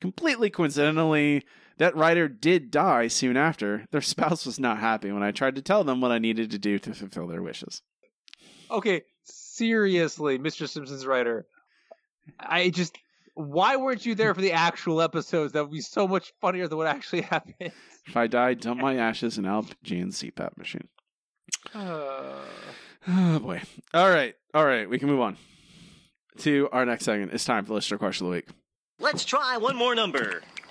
Completely coincidentally, that writer did die soon after. Their spouse was not happy when I tried to tell them what I needed to do to fulfill their wishes. Okay, seriously, Mr. Simpson's writer. I just why weren't you there for the actual episodes? That would be so much funnier than what actually happened. If I die, dump my ashes in Al Jean's CPAP machine. Uh, Oh boy. All right. All right. We can move on to our next segment. It's time for listener question of the week. Let's try one more number.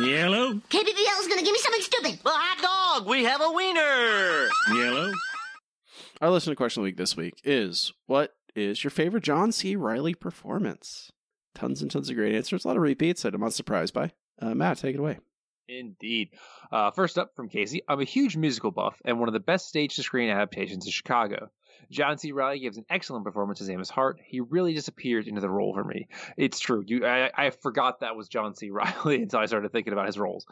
Yellow. KBBL is gonna give me something stupid. Well, hot dog. We have a wiener. Yellow. Our listener question of the week this week is what is your favorite John C. Reilly performance? Tons and tons of great answers. A lot of repeats that I'm not surprised by. Uh, Matt, take it away. Indeed. Uh, first up from Casey, I'm a huge musical buff and one of the best stage to screen adaptations in Chicago. John C. Reilly gives an excellent performance as Amos Hart. He really disappeared into the role for me. It's true. You, I, I forgot that was John C. Reilly until I started thinking about his roles.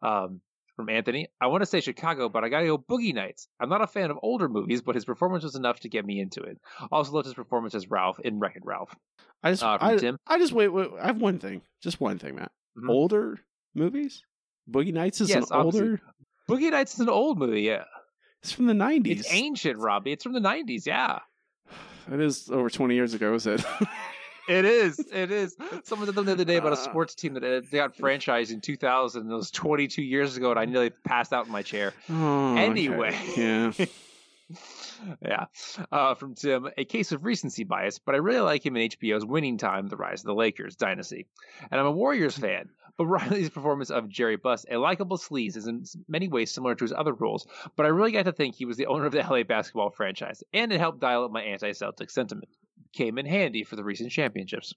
Um, From Anthony, I want to say Chicago, but I gotta go Boogie Nights. I'm not a fan of older movies, but his performance was enough to get me into it. Also loved his performance as Ralph in Wreck It Ralph. I just, Uh, I, Tim? I just wait, wait. I have one thing, just one thing, Matt. Mhm. Older movies. Boogie Nights is Yes, an obviously. older. Boogie Nights is an old movie, yeah. It's from the nineties. It's ancient, Robbie. It's from the 90s, yeah. It is over twenty years ago. Is it? It is. It is. Someone said something the other day about a Uh. sports team that they got franchised in 2000. and It was 22 years ago, and I nearly passed out in my chair. Oh, okay. Anyway. yeah. yeah. Uh, from Tim, a case of recency bias, but I really like him in HBO's Winning Time, The Rise of the Lakers Dynasty. And I'm a Warriors fan, but Reilly's performance of Jerry Buss, a likable sleaze, is in many ways similar to his other roles, but I really got to think he was the owner of the LA basketball franchise, and it helped dial up my anti Celtic sentiment. Came in handy for the recent championships.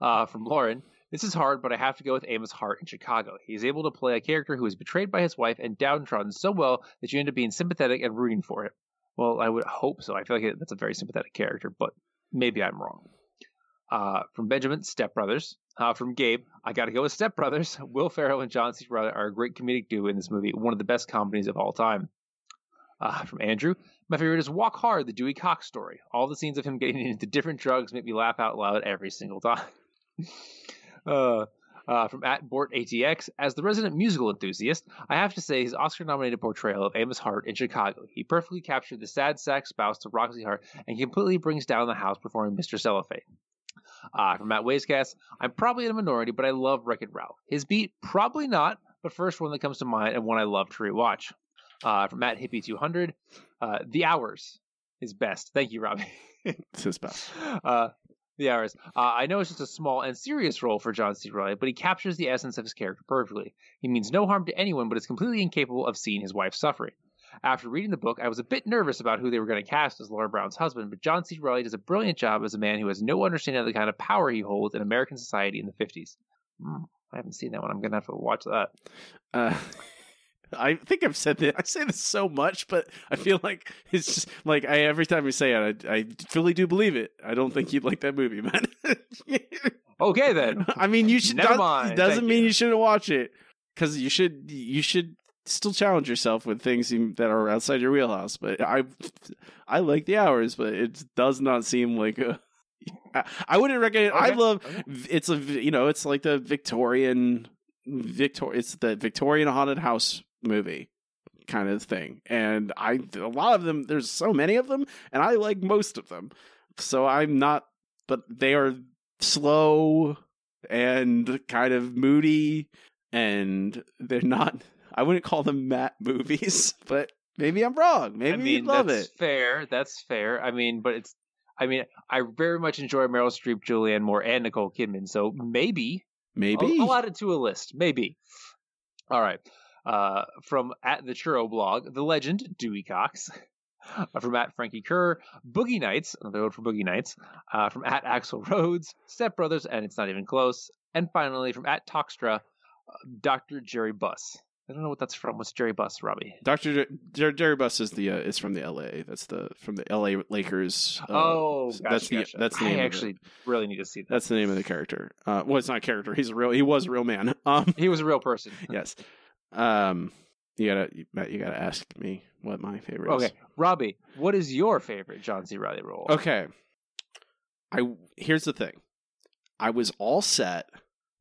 Uh, from Lauren, this is hard, but I have to go with Amos Hart in Chicago. He's able to play a character who is betrayed by his wife and downtrodden so well that you end up being sympathetic and rooting for him. Well, I would hope so. I feel like that's a very sympathetic character, but maybe I'm wrong. Uh, from Benjamin, Step Brothers. Uh, from Gabe, I got to go with Step Brothers. Will Ferrell and John C. Reilly are a great comedic duo in this movie, one of the best comedies of all time. Uh, from Andrew, my favorite is Walk Hard, the Dewey Cox story. All the scenes of him getting into different drugs make me laugh out loud every single time. uh, uh, from at Bort ATX, as the resident musical enthusiast, I have to say his Oscar-nominated portrayal of Amos Hart in Chicago. He perfectly captured the sad sack spouse to Roxie Hart and completely brings down the house performing Mr. Cellophane. Uh, from Matt Wasecast, I'm probably in a minority, but I love Wreck-It Ralph. His beat, probably not, but first one that comes to mind and one I love to rewatch. Uh, from Matt Hippie 200, uh, The Hours is best. Thank you, Robbie. It's his best. Uh, the hours. Uh, I know it's just a small and serious role for John C. Reilly, but he captures the essence of his character perfectly. He means no harm to anyone, but is completely incapable of seeing his wife suffering. After reading the book, I was a bit nervous about who they were going to cast as Laura Brown's husband, but John C. Reilly does a brilliant job as a man who has no understanding of the kind of power he holds in American society in the 50s. Hmm, I haven't seen that one. I'm going to have to watch that. Uh, I think I've said that. I say this so much, but I feel like it's just like I every time you say it, I, I fully do believe it. I don't think you'd like that movie, man. Okay, then. I mean, you should. Never mind. Doesn't Thank mean you. shouldn't watch it because you should. You should still challenge yourself with things that are outside your wheelhouse. But I, I like the hours, but it does not seem like a. I- I wouldn't recommend. I love. okay. It's a you know it's like the Victorian, Victor. It's the Victorian haunted house movie kind of thing, and I a lot of them. There's so many of them, and I like most of them. So I'm not, but they are slow and kind of moody, and they're not. I wouldn't call them Matt movies, but maybe I'm wrong. Maybe I mean, you'd love that's it. fair. That's fair. I mean, but it's. I mean, I very much enjoy Meryl Streep, Julianne Moore, and Nicole Kidman. So maybe, Maybe I'll, I'll add it to a list. Maybe. All right. Uh, from at the Churro blog, the legend Dewey Cox. Uh, from at Frankie Kerr, Boogie Nights, another vote for Boogie Nights. Uh, from at Axel Rhodes, Step Brothers, and it's not even close. And finally, from at Toxtra, uh, Dr. Jerry Buss. I don't know what that's from. What's Jerry Buss, Robbie? Doctor Jer- Jer- Jerry Buss is the uh, is from the L.A. That's the from the L.A. Lakers. Uh, oh, gotcha, that's the gotcha. that's the name I actually really need to see that. That's the name of the character. Uh, well, it's not a character. He's a real. He was a real man. Um, He was a real person. yes. Um, you gotta. You gotta ask me what my favorite is. Okay, Robbie, what is your favorite John C. Reilly role? Okay. I here's the thing. I was all set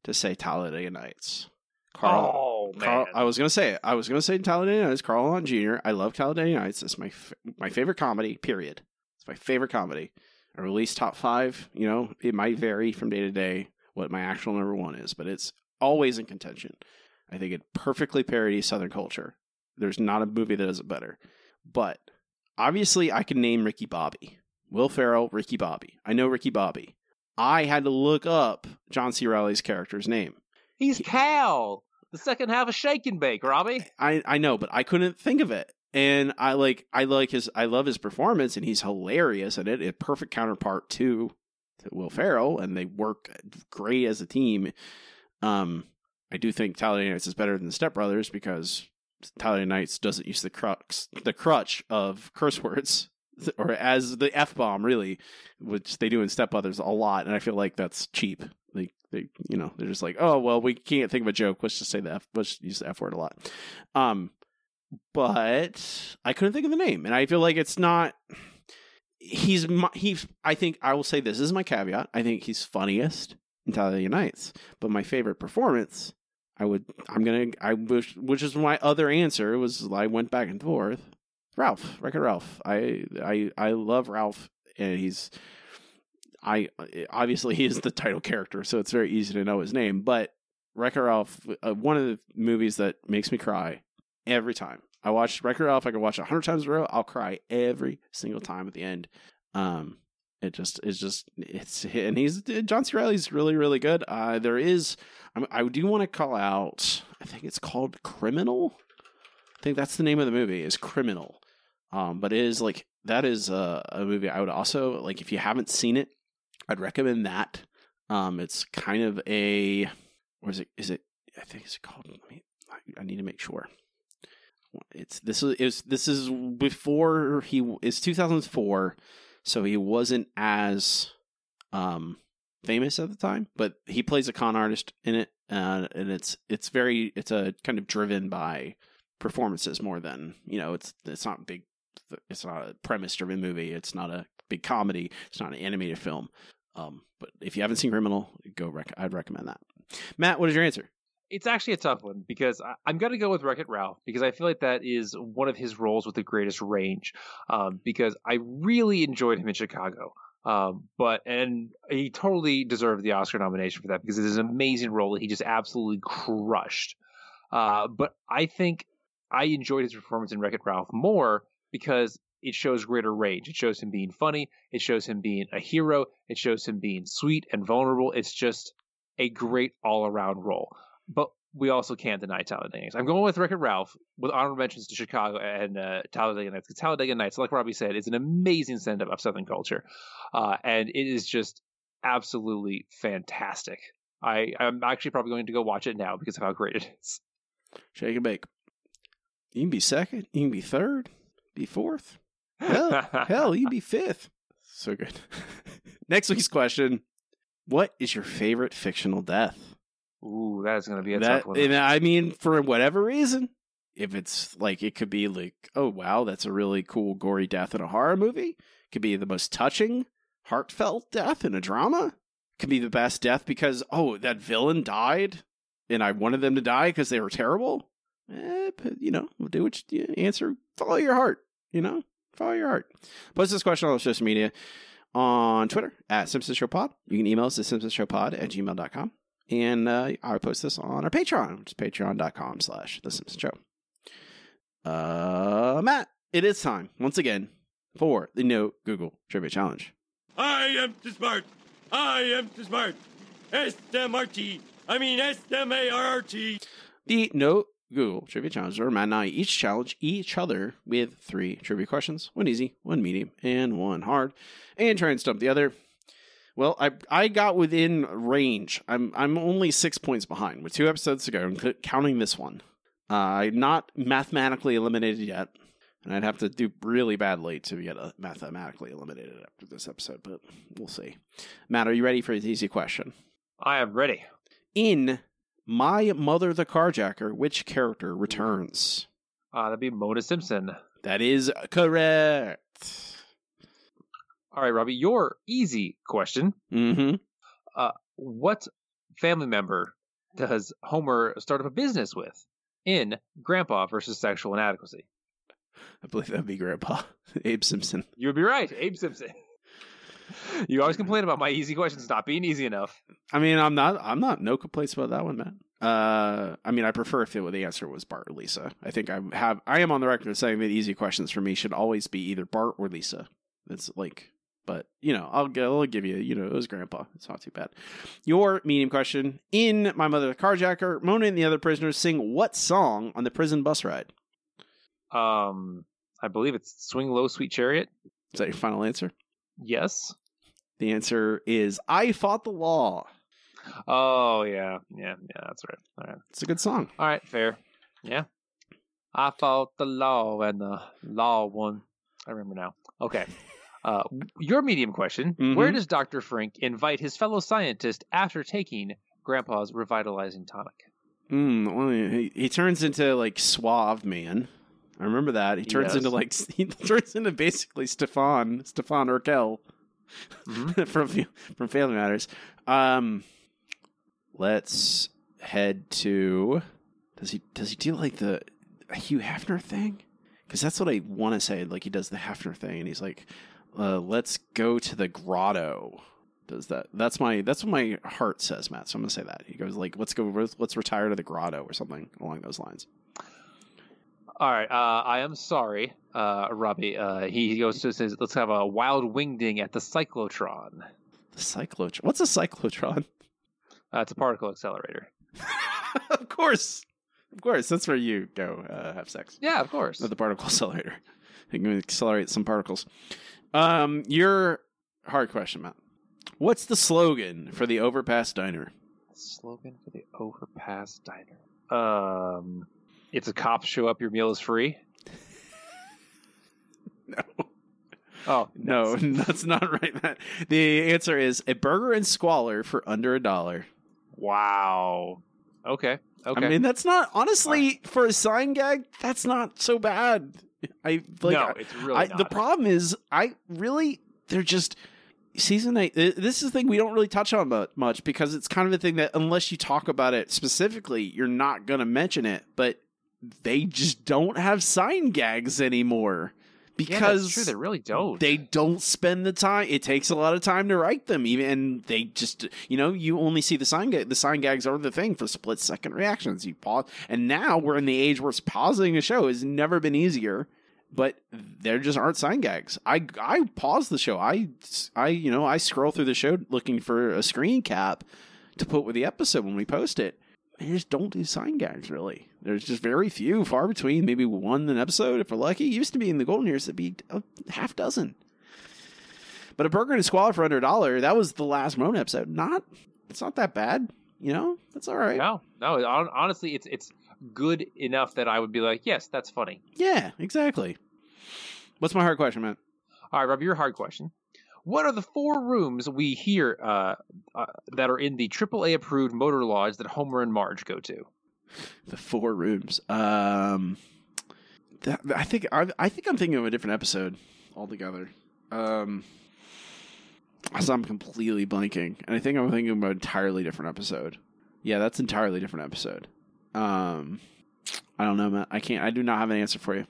to say Talladega Nights. Carl, Oh Carl man, I was gonna say it. I was gonna say Talladega Nights. Carl Hunt Jr. I love Talladega Nights. It's my my favorite comedy. Period. It's my favorite comedy. I release top five. You know, it might vary from day to day what my actual number one is, but it's always in contention. I think it perfectly parodies Southern culture. There's not a movie that does it better. But obviously, I can name Ricky Bobby, Will Ferrell, Ricky Bobby. I know Ricky Bobby. I had to look up John C. Reilly's character's name. he's Cal, the second half of Shake and Bake. Robbie, I I know, but I couldn't think of it. And I like I like his I love his performance and he's hilarious in it. A perfect counterpart to to Will Ferrell and they work great as a team. Um I do think Talladega Nights is better than Step Brothers because Talladega Nights doesn't use the crux the crutch of curse words or as the F bomb really, which they do in Step Brothers a lot, and I feel like that's cheap. Like they you know they're just like, oh well, we can't think of a joke. Let's just say the F. Let's use the F word a lot. Um, but I couldn't think of the name, and I feel like it's not. He's my, he's. I think I will say this, this is my caveat. I think he's funniest in Talladega Nights, but my favorite performance, I would. I'm gonna. I wish, which is my other answer was I went back and forth. Ralph, Wreck-It Ralph. I I I love Ralph, and he's. I obviously he is the title character, so it's very easy to know his name. But Wreck-It Ralph, uh, one of the movies that makes me cry every time. I watch Wreck-It Ralph. I can watch a hundred times in a row. I'll cry every single time at the end. Um, it just it's just it's and he's John C. Reilly's really really good. Uh, there is I do want to call out. I think it's called Criminal. I think that's the name of the movie is Criminal. Um, but it is like that is a, a movie I would also like if you haven't seen it, I'd recommend that. Um, it's kind of a or is it is it I think it's called. Me, I need to make sure. It's this is, is this is before he is 2004, so he wasn't as um famous at the time, but he plays a con artist in it, uh, and it's it's very it's a kind of driven by performances more than you know it's it's not big it's not a premise driven movie it's not a big comedy it's not an animated film um but if you haven't seen criminal go rec- i'd recommend that matt what is your answer it's actually a tough one because I, am going to go with Wreck It Ralph because I feel like that is one of his roles with the greatest range. Um, because I really enjoyed him in Chicago. Um, but and he totally deserved the Oscar nomination for that because it is an amazing role that he just absolutely crushed. Uh, but I think I enjoyed his performance in Wreck It Ralph more because it shows greater range. It shows him being funny. It shows him being a hero. It shows him being sweet and vulnerable. It's just a great all around role. But we also can't deny Talladega Nights. I'm going with Wreck It Ralph with honorable mentions to Chicago and uh, Talladega Nights. Because Talladega Nights, like Robbie said, is an amazing send up of Southern culture. Uh, and it is just absolutely fantastic. I, I'm actually probably going to go watch it now because of how great it is. Shake and bake. You can be second. You can be third. Be fourth. Hell, hell, you can be fifth. So good. Next week's question What is your favorite fictional death? Ooh, that's gonna be a that, tough one. And I mean, for whatever reason, if it's like it could be like, oh wow, that's a really cool gory death in a horror movie. It could be the most touching, heartfelt death in a drama. It could be the best death because oh, that villain died, and I wanted them to die because they were terrible. Eh, but, you know, do what you answer. Follow your heart. You know, follow your heart. Post this question on social media on Twitter at Simpsons Show Pod. You can email us at Simpsons Show Pod at gmail.com. And uh, I'll post this on our Patreon, which is patreon.com slash The Simpsons Show. Uh, Matt, it is time, once again, for the No Google Trivia Challenge. I am too smart. I am too smart. S-M-R-T. I mean S-M-A-R-R-T. The No Google Trivia Challenge, where Matt and I each challenge each other with three trivia questions one easy, one medium, and one hard, and try and stump the other. Well, I I got within range. I'm I'm only six points behind with two episodes to go, I'm counting this one. Uh, I'm not mathematically eliminated yet, and I'd have to do really badly to get a mathematically eliminated after this episode, but we'll see. Matt, are you ready for this easy question? I am ready. In My Mother the Carjacker, which character returns? Uh, that'd be Mona Simpson. That is correct. All right, Robbie, your easy question. Mm-hmm. Uh, what family member does Homer start up a business with in Grandpa versus Sexual Inadequacy? I believe that'd be Grandpa Abe Simpson. You would be right, Abe Simpson. you always complain about my easy questions not being easy enough. I mean, I'm not. I'm not. No complaints about that one, man. Uh, I mean, I prefer if it, the answer was Bart or Lisa. I think I have. I am on the record of saying that easy questions for me should always be either Bart or Lisa. It's like, but you know, I'll, I'll give you. You know, it was Grandpa. It's not too bad. Your medium question: In My Mother the Carjacker, Mona and the other prisoners sing what song on the prison bus ride? Um, I believe it's "Swing Low, Sweet Chariot." Is that your final answer? Yes. The answer is "I Fought the Law." Oh yeah, yeah, yeah. That's right. All right. It's a good song. All right, fair. Yeah. I fought the law and the law won. I remember now. Okay. Uh, your medium question: Mhm. Where does Doctor Frink invite his fellow scientist after taking Grandpa's revitalizing tonic. Mm, well, he, he turns into like suave man. I remember that. He turns does. into like he turns into basically Stefan Stefan Urquelle Mm-hmm. from from Family Matters. Um, let's head to. Does he does he do like the Hugh Hefner thing? Because that's what I want to say. Like he does the Hefner thing, and he's like, uh, "Let's go to the grotto." Does that? That's my that's what my heart says, Matt. So I'm gonna say that. He goes like, "Let's go. Let's retire to the grotto" or something along those lines. All right, uh, I am sorry, uh, Robbie. Uh, he goes to says, "Let's have a wild wingding at the cyclotron." The cyclotron. What's a cyclotron? Uh, it's a particle accelerator. of course, of course. That's where you go uh, have sex. Yeah, of course. With the particle accelerator, you can accelerate some particles. Um, your hard question, Matt. What's the slogan for the Overpass Diner? Slogan for the Overpass Diner. Um, it's a cop show up, your meal is free. no. Oh No, that's not right, Matt. The answer is a burger and squalor for under a dollar. Wow. Okay. Okay. I mean, that's not honestly for a sign gag. That's not so bad. I like. No, it's really I, The problem is, I really they're just season eight. This is the thing we don't really touch on much because it's kind of a thing that unless you talk about it specifically, you're not going to mention it. But they just don't have sign gags anymore Yeah, because true. They really don't. they don't spend the time. It takes a lot of time to write them, even and they just you know you only see the sign gag. The sign gags are the thing for split second reactions. You pause, and now we're in the age where pausing a show has never been easier. But there just aren't sign gags. I I pause the show. I I you know I scroll through the show looking for a screen cap to put with the episode when we post it. They just don't do sign gags really. There's just very few, far between. Maybe one an episode if we're lucky. It used to be in the golden years, it'd be a half dozen. But a burger and a squalor for under a dollar, that was the last Mona episode. Not, it's not that bad. You know, that's all right. No, no. Honestly, it's it's good enough that I would be like, yes, that's funny. Yeah, exactly. What's my hard question, man? All right, Rob, your hard question. What are the four rooms we hear uh, uh, that are in the AAA approved motor lodge that Homer and Marge go to? The four rooms. Um, that, I think I, I think I'm thinking of a different episode altogether. Um, so I'm completely blanking, and I think I'm thinking of an entirely different episode. Yeah, that's entirely different episode. Um, I don't know, Matt. I can't. I do not have an answer for you.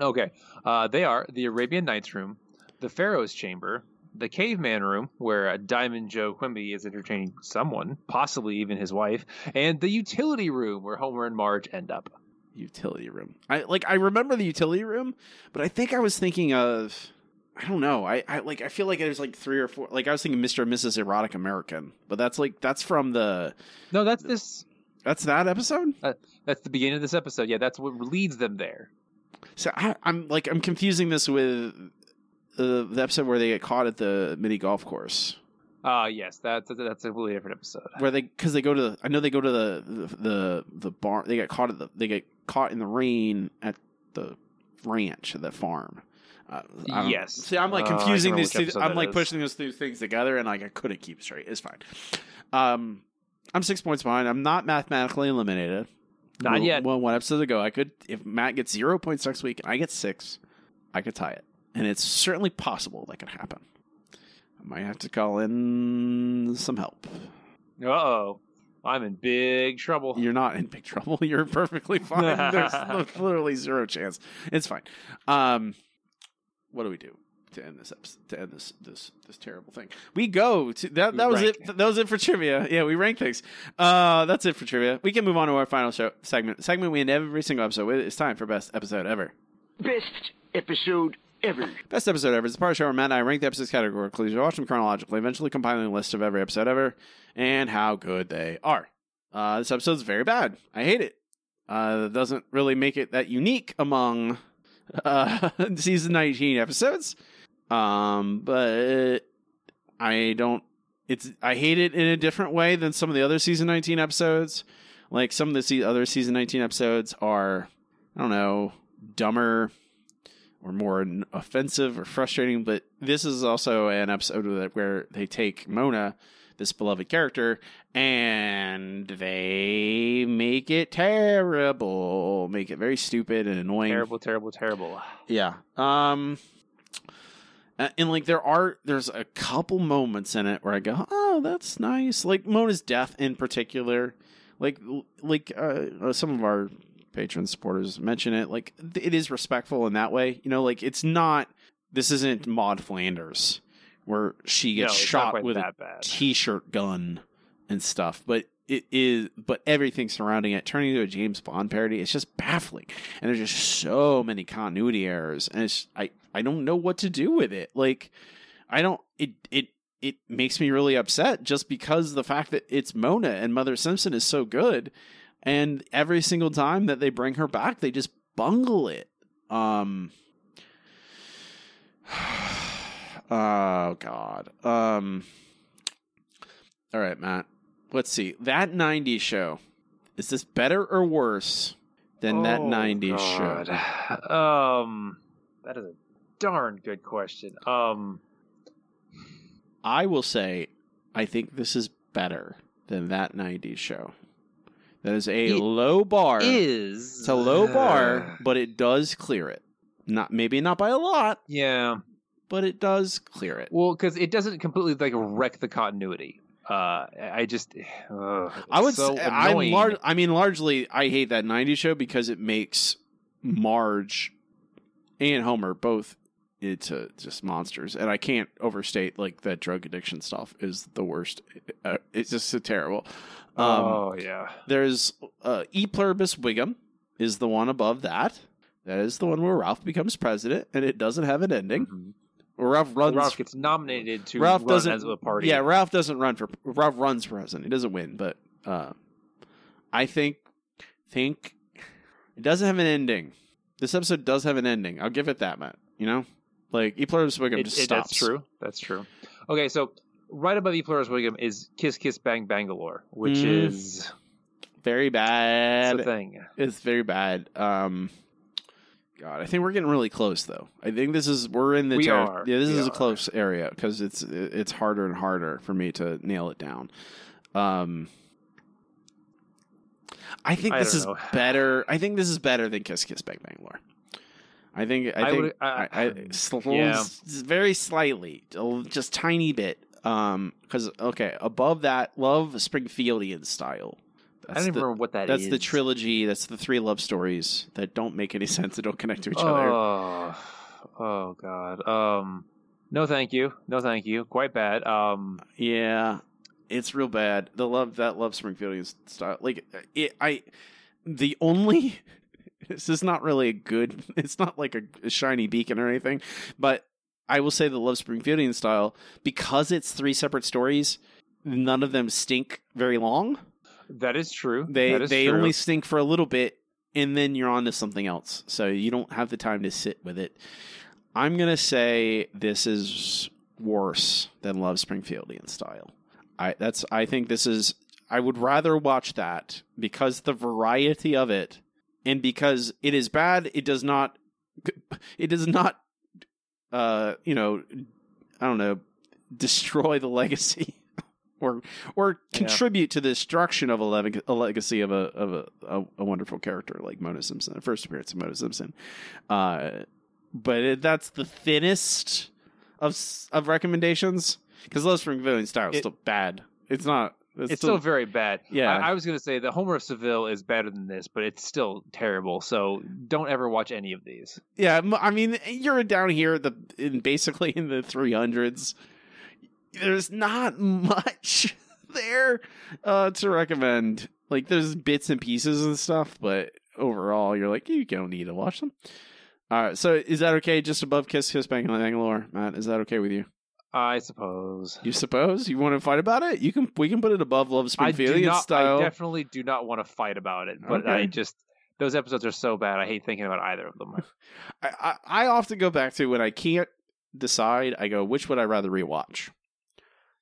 Okay, uh, they are the Arabian Nights room, the Pharaoh's chamber, the Caveman room, where Diamond Joe Quimby is entertaining someone, possibly even his wife, and the utility room where Homer and Marge end up. utility room. I like I remember the utility room, but I think I was thinking of I don't know. I, I like I feel like there's like three or four like I was thinking Mr. and Mrs. Erotic American, but that's like that's from the No, that's this. That's that episode. Uh, that's the beginning of this episode. Yeah, that's what leads them there. So I, I'm like I'm confusing this with uh, the episode where they get caught at the mini golf course. Ah, yes, that's that's a completely different episode. Where they because they go to the, I know they go to the the the, the barn they get caught at the they get caught in the rain at the ranch at the farm. Uh, Yes. See, I'm like Uh, confusing can't these two. I'm like is. pushing those two things together, and like I couldn't keep straight. It's fine. Um, I'm six points behind. I'm not mathematically eliminated. Not well, yet. Well, one episode ago, I could. If Matt gets zero points next week, and I get six, I could tie it, and it's certainly possible that could happen. I might have to call in some help. Uh oh, I'm in big trouble. You're not in big trouble. You're perfectly fine. There's literally zero chance. It's fine. Um, what do we do to end this episode? To end this this this terrible thing? We go to that. We That was rank. it. That was it for trivia. Yeah, we rank things. Uh, that's it for trivia. We can move on to our final show segment. Segment we end every single episode with. It's time for best episode ever. Best episode ever. Best episode ever It's the part of the show where Matt and I rank the episodes categorically, watch them chronologically, eventually compiling a list of every episode ever and how good they are. Uh, this episode's very bad. I hate it. Uh, it doesn't really make it that unique among uh, season 19 episodes. Um, but I don't. It's I hate it in a different way than some of the other season 19 episodes. Like some of the other season 19 episodes are, I don't know, dumber or more offensive or frustrating. But this is also an episode where they take Mona, this beloved character, and they make it terrible, make it very stupid and annoying. Terrible, terrible, terrible. Yeah. Um and like there are there's a couple moments in it where I go, "Oh, that's nice." Like Mona's death in particular. Like like uh, uh, some of our Patreon supporters mention it, like th- it is respectful in that way. You know, like it's not this isn't Maud Flanders where she gets not shot with a t-shirt gun and stuff, but it is but everything surrounding it turning into a James Bond parody it's just baffling. And there's just so many continuity errors and it's I I don't know what to do with it. Like I don't it it it makes me really upset just because the fact that it's Mona and Mother Simpson is so good and every single time that they bring her back they just bungle it. Um Oh god. Um All right, Matt. Let's see. That 90s show. Is this better or worse than that Oh, 90s God. show? Um, that is a darn good question. Um, I will say I think this is better than that 90s show. That is a low bar. is. It's a low bar, but it does clear it. Not maybe not by a lot, yeah. but it does clear it. Well, because it doesn't completely like wreck the continuity. Uh, I just, ugh, I would so say I'm lar- I mean largely I hate that 90s show because it makes Marge and Homer both into just monsters and I can't overstate like that drug addiction stuff is the worst. Uh, it's just so terrible. Um, oh yeah. There's uh, E pluribus Wiggum is the one above that. That is the one where Ralph becomes president, and it doesn't have an ending. Where Ralph runs. Ralph gets nominated to Ralph run doesn't. as a party. Yeah, Ralph doesn't run for. Ralph runs for president. He doesn't win, but uh, I think think it doesn't have an ending. This episode does have an ending. I'll give it that, Matt. You know, like E pluribus It- just it- stops. that's true. That's true. Okay, so right above E Pluribus Wiggum is Kiss Kiss Bang Bangalore, which Mm. is Very bad. It's a thing. It's very bad. Um, God, I think we're getting really close though. I think this is we're in the We ter- are. yeah. This We is a close area because it's it's harder and harder for me to nail it down. Um, I think I this is know. better. I think this is better than Kiss Kiss Bang Bangalore. I think I I think would- I, I- I, sl- yeah. very slightly, just tiny bit. Um, because okay, above that, love Springfieldian style. I don't the- remember what that that's the trilogy. That's the three love stories that don't make any sense. That don't connect to each other. Oh, oh God. Um, no, thank you. No, thank you. Quite bad. Um, Yeah, it's real bad. The love that love Springfieldian style. Like it, I, the only. This is not really a good. It's not like a, a shiny beacon or anything, but I will say the love Springfieldian style because it's three separate stories. None of them stink very long. that is true. They is they true. only stink for a little bit, and then you're on to something else. So you don't have the time to sit with it. I'm gonna say this is worse than Love Springfieldian style. I that's I think this is. I would rather watch that because the variety of it, and because it is bad. It does not. It does not. Uh, you know, I don't know, destroy the legacy. Or, or contribute to the destruction of a, leg- a legacy of a of a, a, wonderful character like Mona Simpson, the first appearance of Mona Simpson. Uh, but it, that's the thinnest of of recommendations because Love Springfieldian style is It- still bad. It's not. It's, It's still very bad. Yeah. I, I was going to say the Homer of Seville is better than this, but it's still terrible. So don't ever watch any of these. Yeah, I mean, you're down here the in basically in the 300s. There's not much there uh, to recommend. Like, there's bits and pieces and stuff, but overall, you're like, you don't need to watch them. All right, so is that okay? Just above Kiss Kiss Bang Bangalore, Matt? Is that okay with you? I suppose. You suppose you want to fight about it? You can. We can put it above Love I do Springfieldian style. I definitely do not want to fight about it, but I just those episodes are so bad. I hate thinking about either of them. I, I, I often go back to when I can't decide. I go, which would I rather rewatch?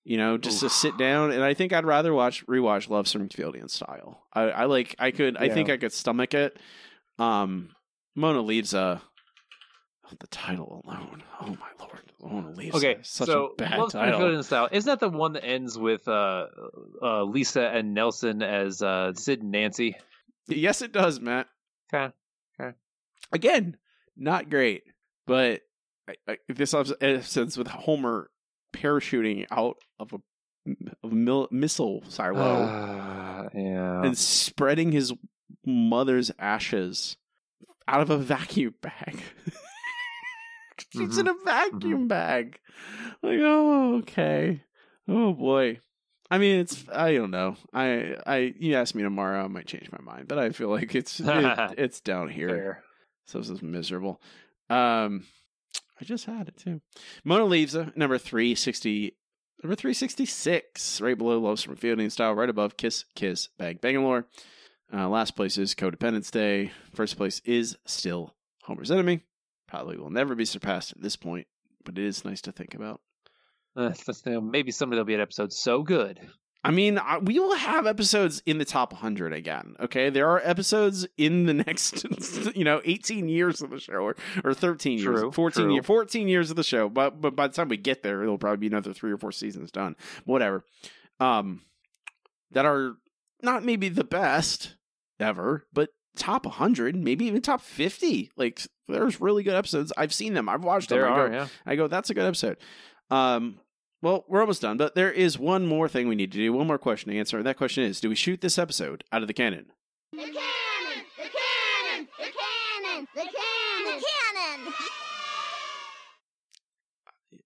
You know, just to sit down, and I think I'd rather watch rewatch Love Springfieldian style. I, I like. I could. I think I could stomach it. Um, Mona leaves a the title alone. Oh my lord, Mona Lisa. Okay, such so a bad Love title. Style. Isn't that the one that ends with uh, uh, Lisa and Nelson as uh, Sid and Nancy? Yes, it does, Matt. Okay. Okay. Again, not great, but I, I, this episode's with Homer parachuting out of a, of mil- missile silo Uh, yeah. and spreading his mother's ashes out of a vacuum bag. She's in a vacuum bag. Like, oh, okay. Oh boy. I mean, it's I don't know. I I you ask me tomorrow, I might change my mind, but I feel like it's it, it's down here. Fair. So this is miserable. Um, I just had it too. Mona Leaves-a, number three sixty, number three sixty six, right below Love Springfieldian Style, right above Kiss Kiss Bang Bangalore. Uh, last place is Codependence Day. First place is still Homer's Enemy. Probably will never be surpassed at this point, but it is nice to think about. Uh, that's- you know, maybe someday there'll be an episode so good. I mean, I- we will have episodes in the top 100 again. Okay, there are episodes in the next, you know, 18 years of the show, or, or 13 True, years, 14 true. year, 14 years of the show. But but by the time we get there, it'll probably be another three or four seasons done. Whatever. Um, that are not maybe the best ever, but top 100, maybe even top 50. Like there's really good episodes. I've seen them. I've watched them. There I are, go, yeah. I go, that's a good episode. Um, well, we're almost done, but there is one more thing we need to do. One more question to answer. And that question is: Do we shoot this episode out of the cannon? The cannon! The cannon! The cannon! The cannon! The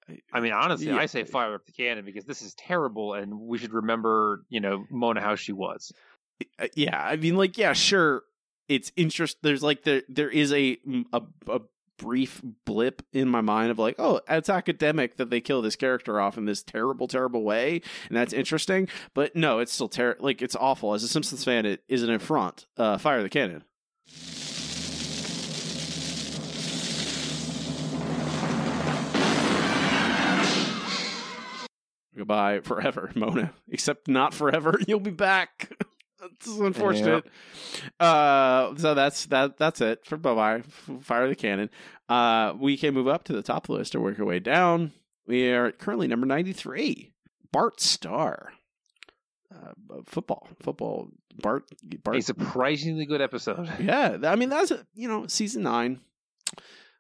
cannon! I mean, honestly, Yeah. I say fire up the cannon because this is terrible, and we should remember, you know, Mona how she was. Uh, yeah, I mean, like, yeah, sure. It's interest. There's like there there is a a, a brief blip in my mind of like, oh, it's academic that they kill this character off in this terrible, terrible way, and that's interesting. But no, it's still ter- like it's awful. As a Simpsons fan, it is an affront. Uh, fire the cannon. Goodbye forever, Mona. Except not forever. You'll be back. That's unfortunate. Uh, so that's that. That's it for bye bye. Fire the cannon. Uh, we can move up to the top of the list or work our way down. We are currently number ninety three. Bart Star. Uh, football, football. Bart. Bart. A surprisingly good episode. Yeah, I mean that's a, you know season nine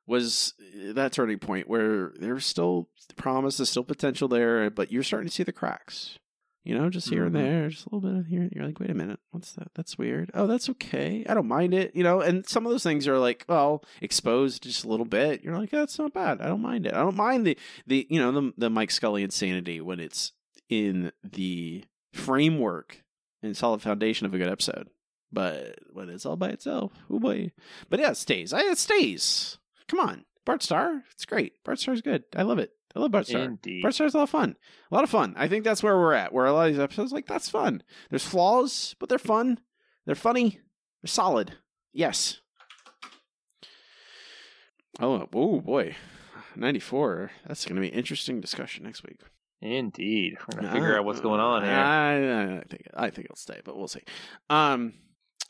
was that turning point where there's still promise, there's still potential there, but you're starting to see the cracks. You know, just here and mm-hmm. there, just a little bit of here. You're like, wait a minute, what's that? That's weird. Oh, that's okay. I don't mind it. You know, and some of those things are like, well, exposed just a little bit. You're like, that's not bad. I don't mind it. I don't mind the the you know the the Mike Scully insanity when it's in the framework and solid foundation of a good episode. But when it's all by itself, oh boy. But yeah, it stays. I, it stays. Come on. Bart Star, it's great. Bart Star's good. I love it. I love Bart Star. Indeed. Bart Star's a lot of fun. A lot of fun. I think that's where we're at. Where a lot of these episodes, like, that's fun. There's flaws, but they're fun. They're funny. They're solid. Yes. Oh, oh boy. 94. That's going to be an interesting discussion next week. Indeed. We're going to figure out what's going on here. I, I think I think it'll stay, but we'll see. Um,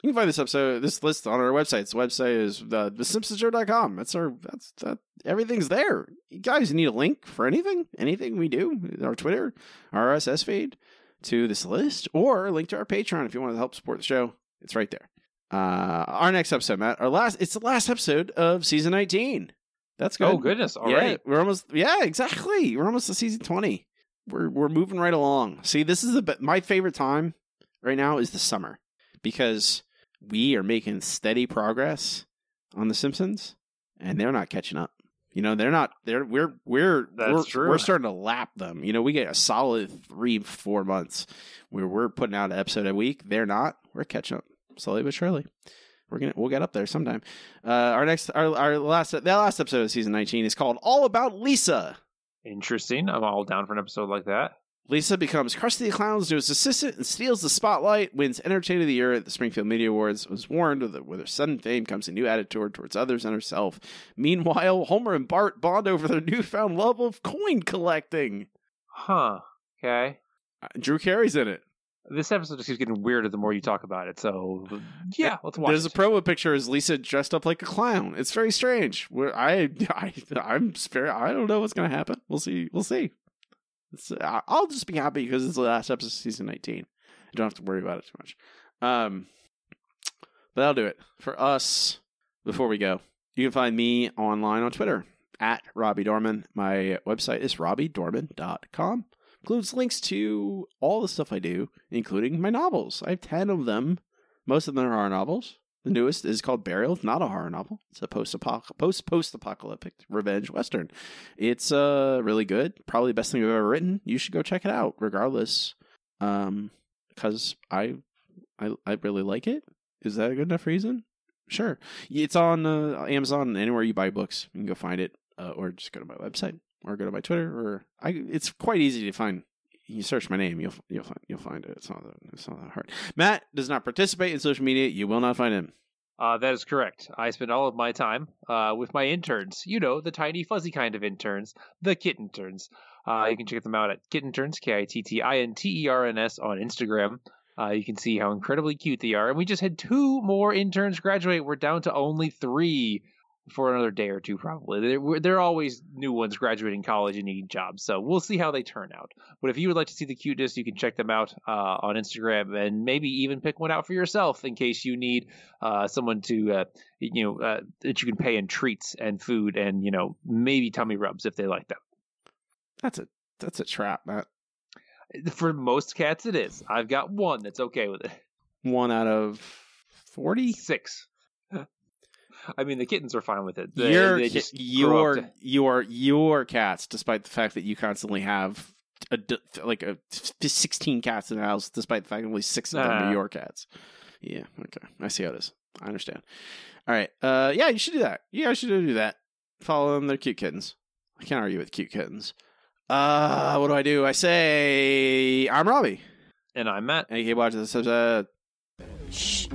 you can find this episode, this list on our website. The website is the thesimpsonshow.com. That's our that's that everything's there. You guys need a link for anything, anything we do, our Twitter, our RSS feed to this list, or a link to our Patreon if you want to help support the show. It's right there. Uh, our next episode, Matt. Our last. It's the last episode of season nineteen. That's good. Oh, goodness. All yeah, right. we're almost. Yeah, exactly. We're almost to season twenty. We're we're moving right along. See, this is the my favorite time right now is the summer because we are making steady progress on the Simpsons, and they're not catching up. You know, they're not. They're we're we're That's we're, true. we're starting to lap them. You know, we get a solid three four months where we're putting out an episode a week. They're not. We're catching up slowly but surely. We're gonna we'll get up there sometime. Uh, our next our our last that last episode of season nineteen is called All About Lisa. Interesting. I'm all down for an episode like that. Lisa becomes Krusty the Clown's newest assistant and steals the spotlight, wins Entertainer of the Year at the Springfield Media Awards, was warned that with her sudden fame comes a new attitude towards others and herself. Meanwhile, Homer and Bart bond over their newfound love of coin collecting. Huh. Okay. Uh, Drew Carey's in it. This episode just keeps getting weirder the more you talk about it. So yeah, let's watch. There's it. a promo picture as Lisa dressed up like a clown. It's very strange. Where I, I, I'm very. I don't know what's gonna happen. We'll see. We'll see. It's, I'll just be happy because it's the last episode of season 19. I don't have to worry about it too much. Um, but that'll do it for us. Before we go, you can find me online on Twitter at Robbie Dorman. My website is robbiedorman.com. Includes links to all the stuff I do, including my novels. I have 10 of them. Most of them are novels. The newest is called Burial. It's not a horror novel. It's a post post post apocalyptic revenge western. It's uh really good. Probably the best thing I've ever written. You should go check it out, regardless. Um, because I, I I really like it. Is that a good enough reason? Sure. It's on uh, Amazon. Anywhere you buy books, you can go find it, uh, or just go to my website, or go to my Twitter, or I. It's quite easy to find. You search my name, you'll you'll find you'll find it. It's not that it's not that hard. Matt does not participate in social media. You will not find him. Uh, that is correct. I spend all of my time uh, with my interns. You know, the tiny, fuzzy kind of interns, the kitten turns. Uh, you can check them out at kitten turns, K I T T I N T E R N S on Instagram. Uh, you can see how incredibly cute they are. And we just had two more interns graduate. We're down to only three for another day or two, probably. There, there are always new ones graduating college and needing jobs. So we'll see how they turn out. But if you would like to see the cuteness, you can check them out uh, on Instagram and maybe even pick one out for yourself in case you need uh, someone to, uh, you know, uh, that you can pay in treats and food and, you know, maybe tummy rubs if they like them. That's a that's a trap, Matt. For most cats, it is. I've got one that's okay with it. One out of forty. Six. I mean, the kittens are fine with it. They, your they just your to- your your cats, despite the fact that you constantly have a like a sixteen cats in the house, despite the fact that only six of them are your cats. Yeah, okay, I see how it is. I understand. All right, uh, yeah, you should do that. Yeah, I should do that. Follow them; they're cute kittens. I can't argue with cute kittens. Uh, what do I do? I say I'm Robbie, and I'm Matt. and you can watch this episode. Shh.